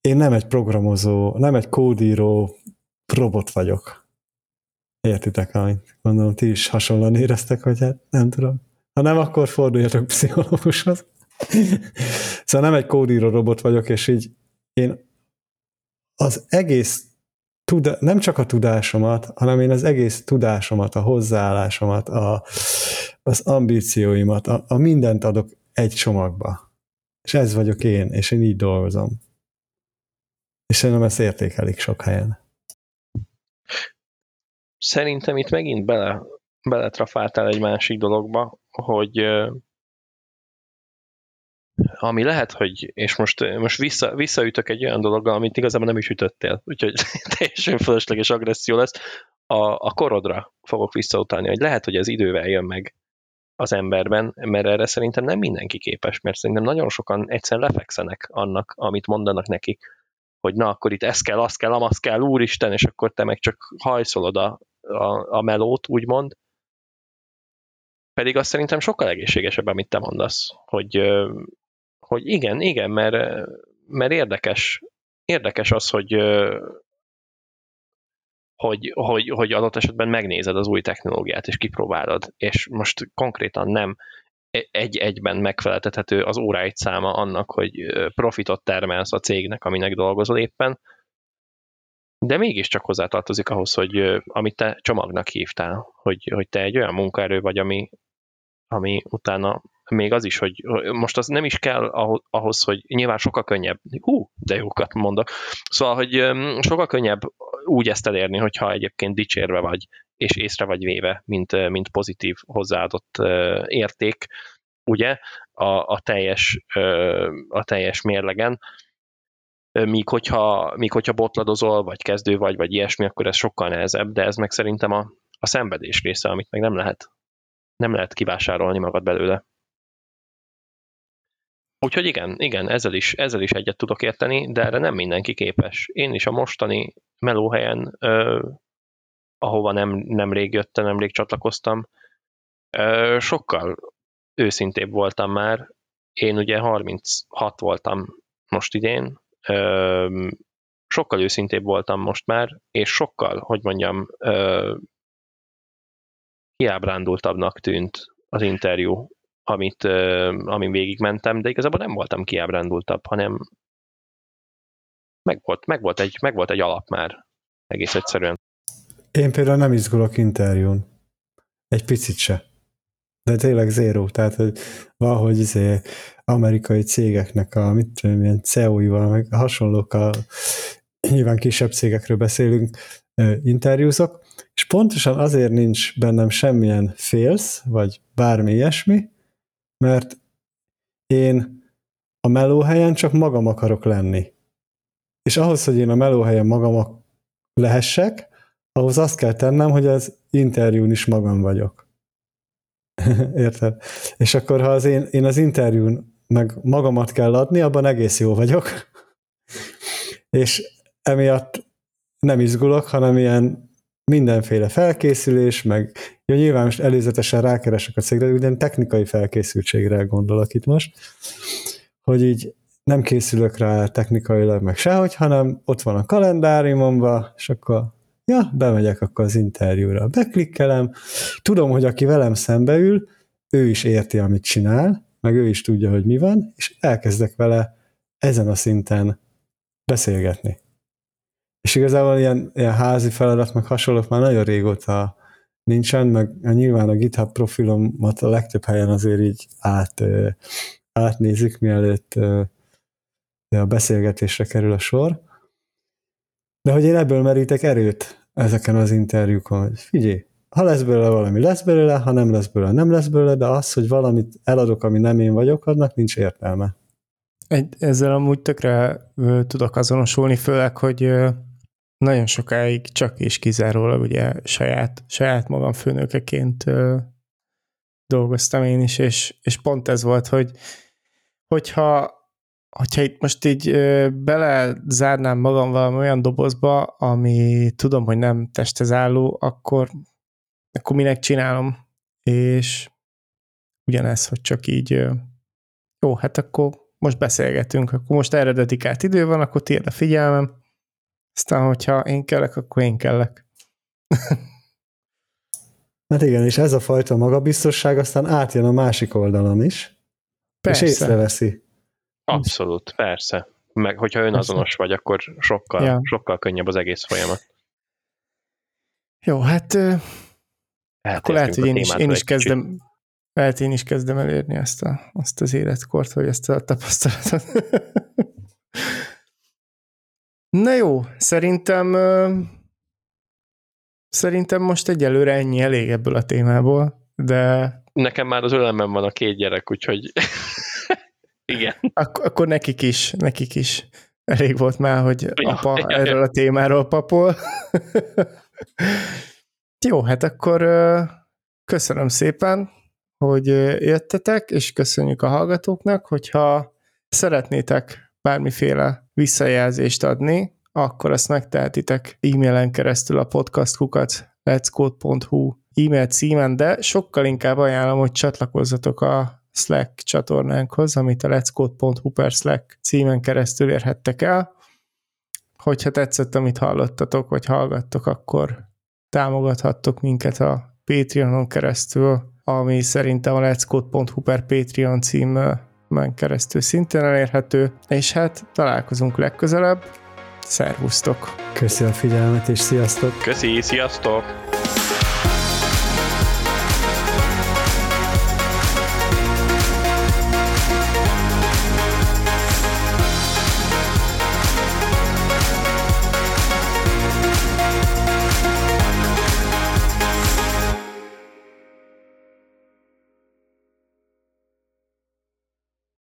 én nem egy programozó, nem egy kódíró robot vagyok. Értitek, amit gondolom, ti is hasonlóan éreztek, hogy hát nem tudom. Ha nem, akkor forduljatok pszichológushoz. szóval nem egy kódíró robot vagyok, és így én az egész tuda, nem csak a tudásomat, hanem én az egész tudásomat, a hozzáállásomat, a, az ambícióimat, a, a mindent adok egy csomagba. És ez vagyok én, és én így dolgozom. És szerintem ezt értékelik sok helyen. Szerintem itt megint bele, beletrafáltál egy másik dologba, hogy ami lehet, hogy, és most, most vissza, visszaütök egy olyan dologgal, amit igazából nem is ütöttél, úgyhogy teljesen fölösleges agresszió lesz, a, a korodra fogok visszautalni, hogy lehet, hogy ez idővel jön meg az emberben, mert erre szerintem nem mindenki képes, mert szerintem nagyon sokan egyszerűen lefekszenek annak, amit mondanak neki, hogy na, akkor itt ez kell, az kell, amaz kell, úristen, és akkor te meg csak hajszolod a, a, a melót, úgymond. Pedig azt szerintem sokkal egészségesebb, amit te mondasz, hogy, hogy igen, igen, mert, mert érdekes, érdekes az, hogy, hogy, hogy, hogy adott esetben megnézed az új technológiát, és kipróbálod, és most konkrétan nem egy-egyben megfeleltethető az óráid száma annak, hogy profitot termelsz a cégnek, aminek dolgozol éppen, de mégiscsak hozzátartozik ahhoz, hogy amit te csomagnak hívtál, hogy, hogy te egy olyan munkaerő vagy, ami, ami utána még az is, hogy most az nem is kell ahhoz, hogy nyilván sokkal könnyebb, hú, de jókat mondok, szóval, hogy sokkal könnyebb úgy ezt elérni, hogyha egyébként dicsérve vagy, és észre vagy véve, mint, mint pozitív hozzáadott érték, ugye, a, a, teljes, a teljes mérlegen, míg hogyha, míg hogyha botladozol, vagy kezdő vagy, vagy ilyesmi, akkor ez sokkal nehezebb, de ez meg szerintem a, a szenvedés része, amit meg nem lehet, nem lehet kivásárolni magad belőle. Úgyhogy igen, igen, ezzel is, ezzel is egyet tudok érteni, de erre nem mindenki képes. Én is a mostani melóhelyen, ö, ahova nem, nemrég jöttem, nemrég csatlakoztam, ö, sokkal őszintébb voltam már. Én ugye 36 voltam most idén, sokkal őszintébb voltam most már, és sokkal, hogy mondjam, kiábrándultabbnak tűnt az interjú, amit, amin végigmentem, de igazából nem voltam kiábrándultabb, hanem meg volt, meg volt, egy, meg volt egy alap már, egész egyszerűen. Én például nem izgulok interjún. Egy picit se. De tényleg zéró, tehát hogy valahogy izé amerikai cégeknek a mit tudom, ilyen CEO-ival, meg hasonlókkal, nyilván kisebb cégekről beszélünk, interjúzok, és pontosan azért nincs bennem semmilyen félsz, vagy bármi ilyesmi, mert én a melóhelyen csak magam akarok lenni. És ahhoz, hogy én a melóhelyen magam lehessek, ahhoz azt kell tennem, hogy az interjún is magam vagyok. Érted? És akkor, ha az én, én az interjún meg magamat kell adni, abban egész jó vagyok. és emiatt nem izgulok, hanem ilyen mindenféle felkészülés, meg jó, nyilván most előzetesen rákeresek a cégre, de technikai felkészültségre gondolok itt most, hogy így nem készülök rá technikailag meg sehogy, hanem ott van a kalendáriumomban, és akkor ja, bemegyek akkor az interjúra, beklikkelem, tudom, hogy aki velem szembe ül, ő is érti, amit csinál, meg ő is tudja, hogy mi van, és elkezdek vele ezen a szinten beszélgetni. És igazából ilyen, ilyen házi feladat, meg hasonlók már nagyon régóta nincsen, meg nyilván a GitHub profilomat a legtöbb helyen azért így át, átnézik, mielőtt a beszélgetésre kerül a sor. De hogy én ebből merítek erőt ezeken az interjúkon, hogy figyelj, ha lesz belőle valami, lesz belőle, ha nem lesz belőle, nem lesz belőle, de az, hogy valamit eladok, ami nem én vagyok, annak nincs értelme. Egy, ezzel amúgy tökre ö, tudok azonosulni, főleg, hogy ö, nagyon sokáig csak és kizárólag ugye saját, saját magam főnökeként ö, dolgoztam én is, és, és pont ez volt, hogy hogyha hogyha itt most így belezárnám magam valami olyan dobozba, ami tudom, hogy nem testhez álló, akkor, akkor minek csinálom? És ugyanez, hogy csak így jó, hát akkor most beszélgetünk, akkor most erre dedikált idő van, akkor tiéd a figyelmem, aztán, hogyha én kellek, akkor én kellek. Hát igen, és ez a fajta magabiztosság aztán átjön a másik oldalon is, Persze. és észreveszi. Abszolút, persze. Meg hogyha önazonos vagy, akkor sokkal, ja. sokkal könnyebb az egész folyamat. Jó, hát akkor lehet, hogy én is, én is kezdem, lehet én is kezdem elérni ezt, a, azt az életkort, vagy ezt a tapasztalatot. Na jó, szerintem szerintem most egyelőre ennyi elég ebből a témából, de... Nekem már az ölemben van a két gyerek, úgyhogy igen. Ak- akkor nekik is, nekik is elég volt már, hogy ja, apa ja, erről ja. a témáról papol. Jó, hát akkor köszönöm szépen, hogy jöttetek, és köszönjük a hallgatóknak, hogyha szeretnétek bármiféle visszajelzést adni, akkor azt megtehetitek e-mailen keresztül a podcastkukat letscode.hu e-mail címen, de sokkal inkább ajánlom, hogy csatlakozzatok a Slack csatornánkhoz, amit a letscode.hu per Slack címen keresztül érhettek el. Hogyha tetszett, amit hallottatok, vagy hallgattok, akkor támogathattok minket a Patreonon keresztül, ami szerintem a letscode.hu per Patreon címen keresztül szintén elérhető, és hát találkozunk legközelebb. Szervusztok! Köszi a figyelmet, és sziasztok! Köszi, sziasztok!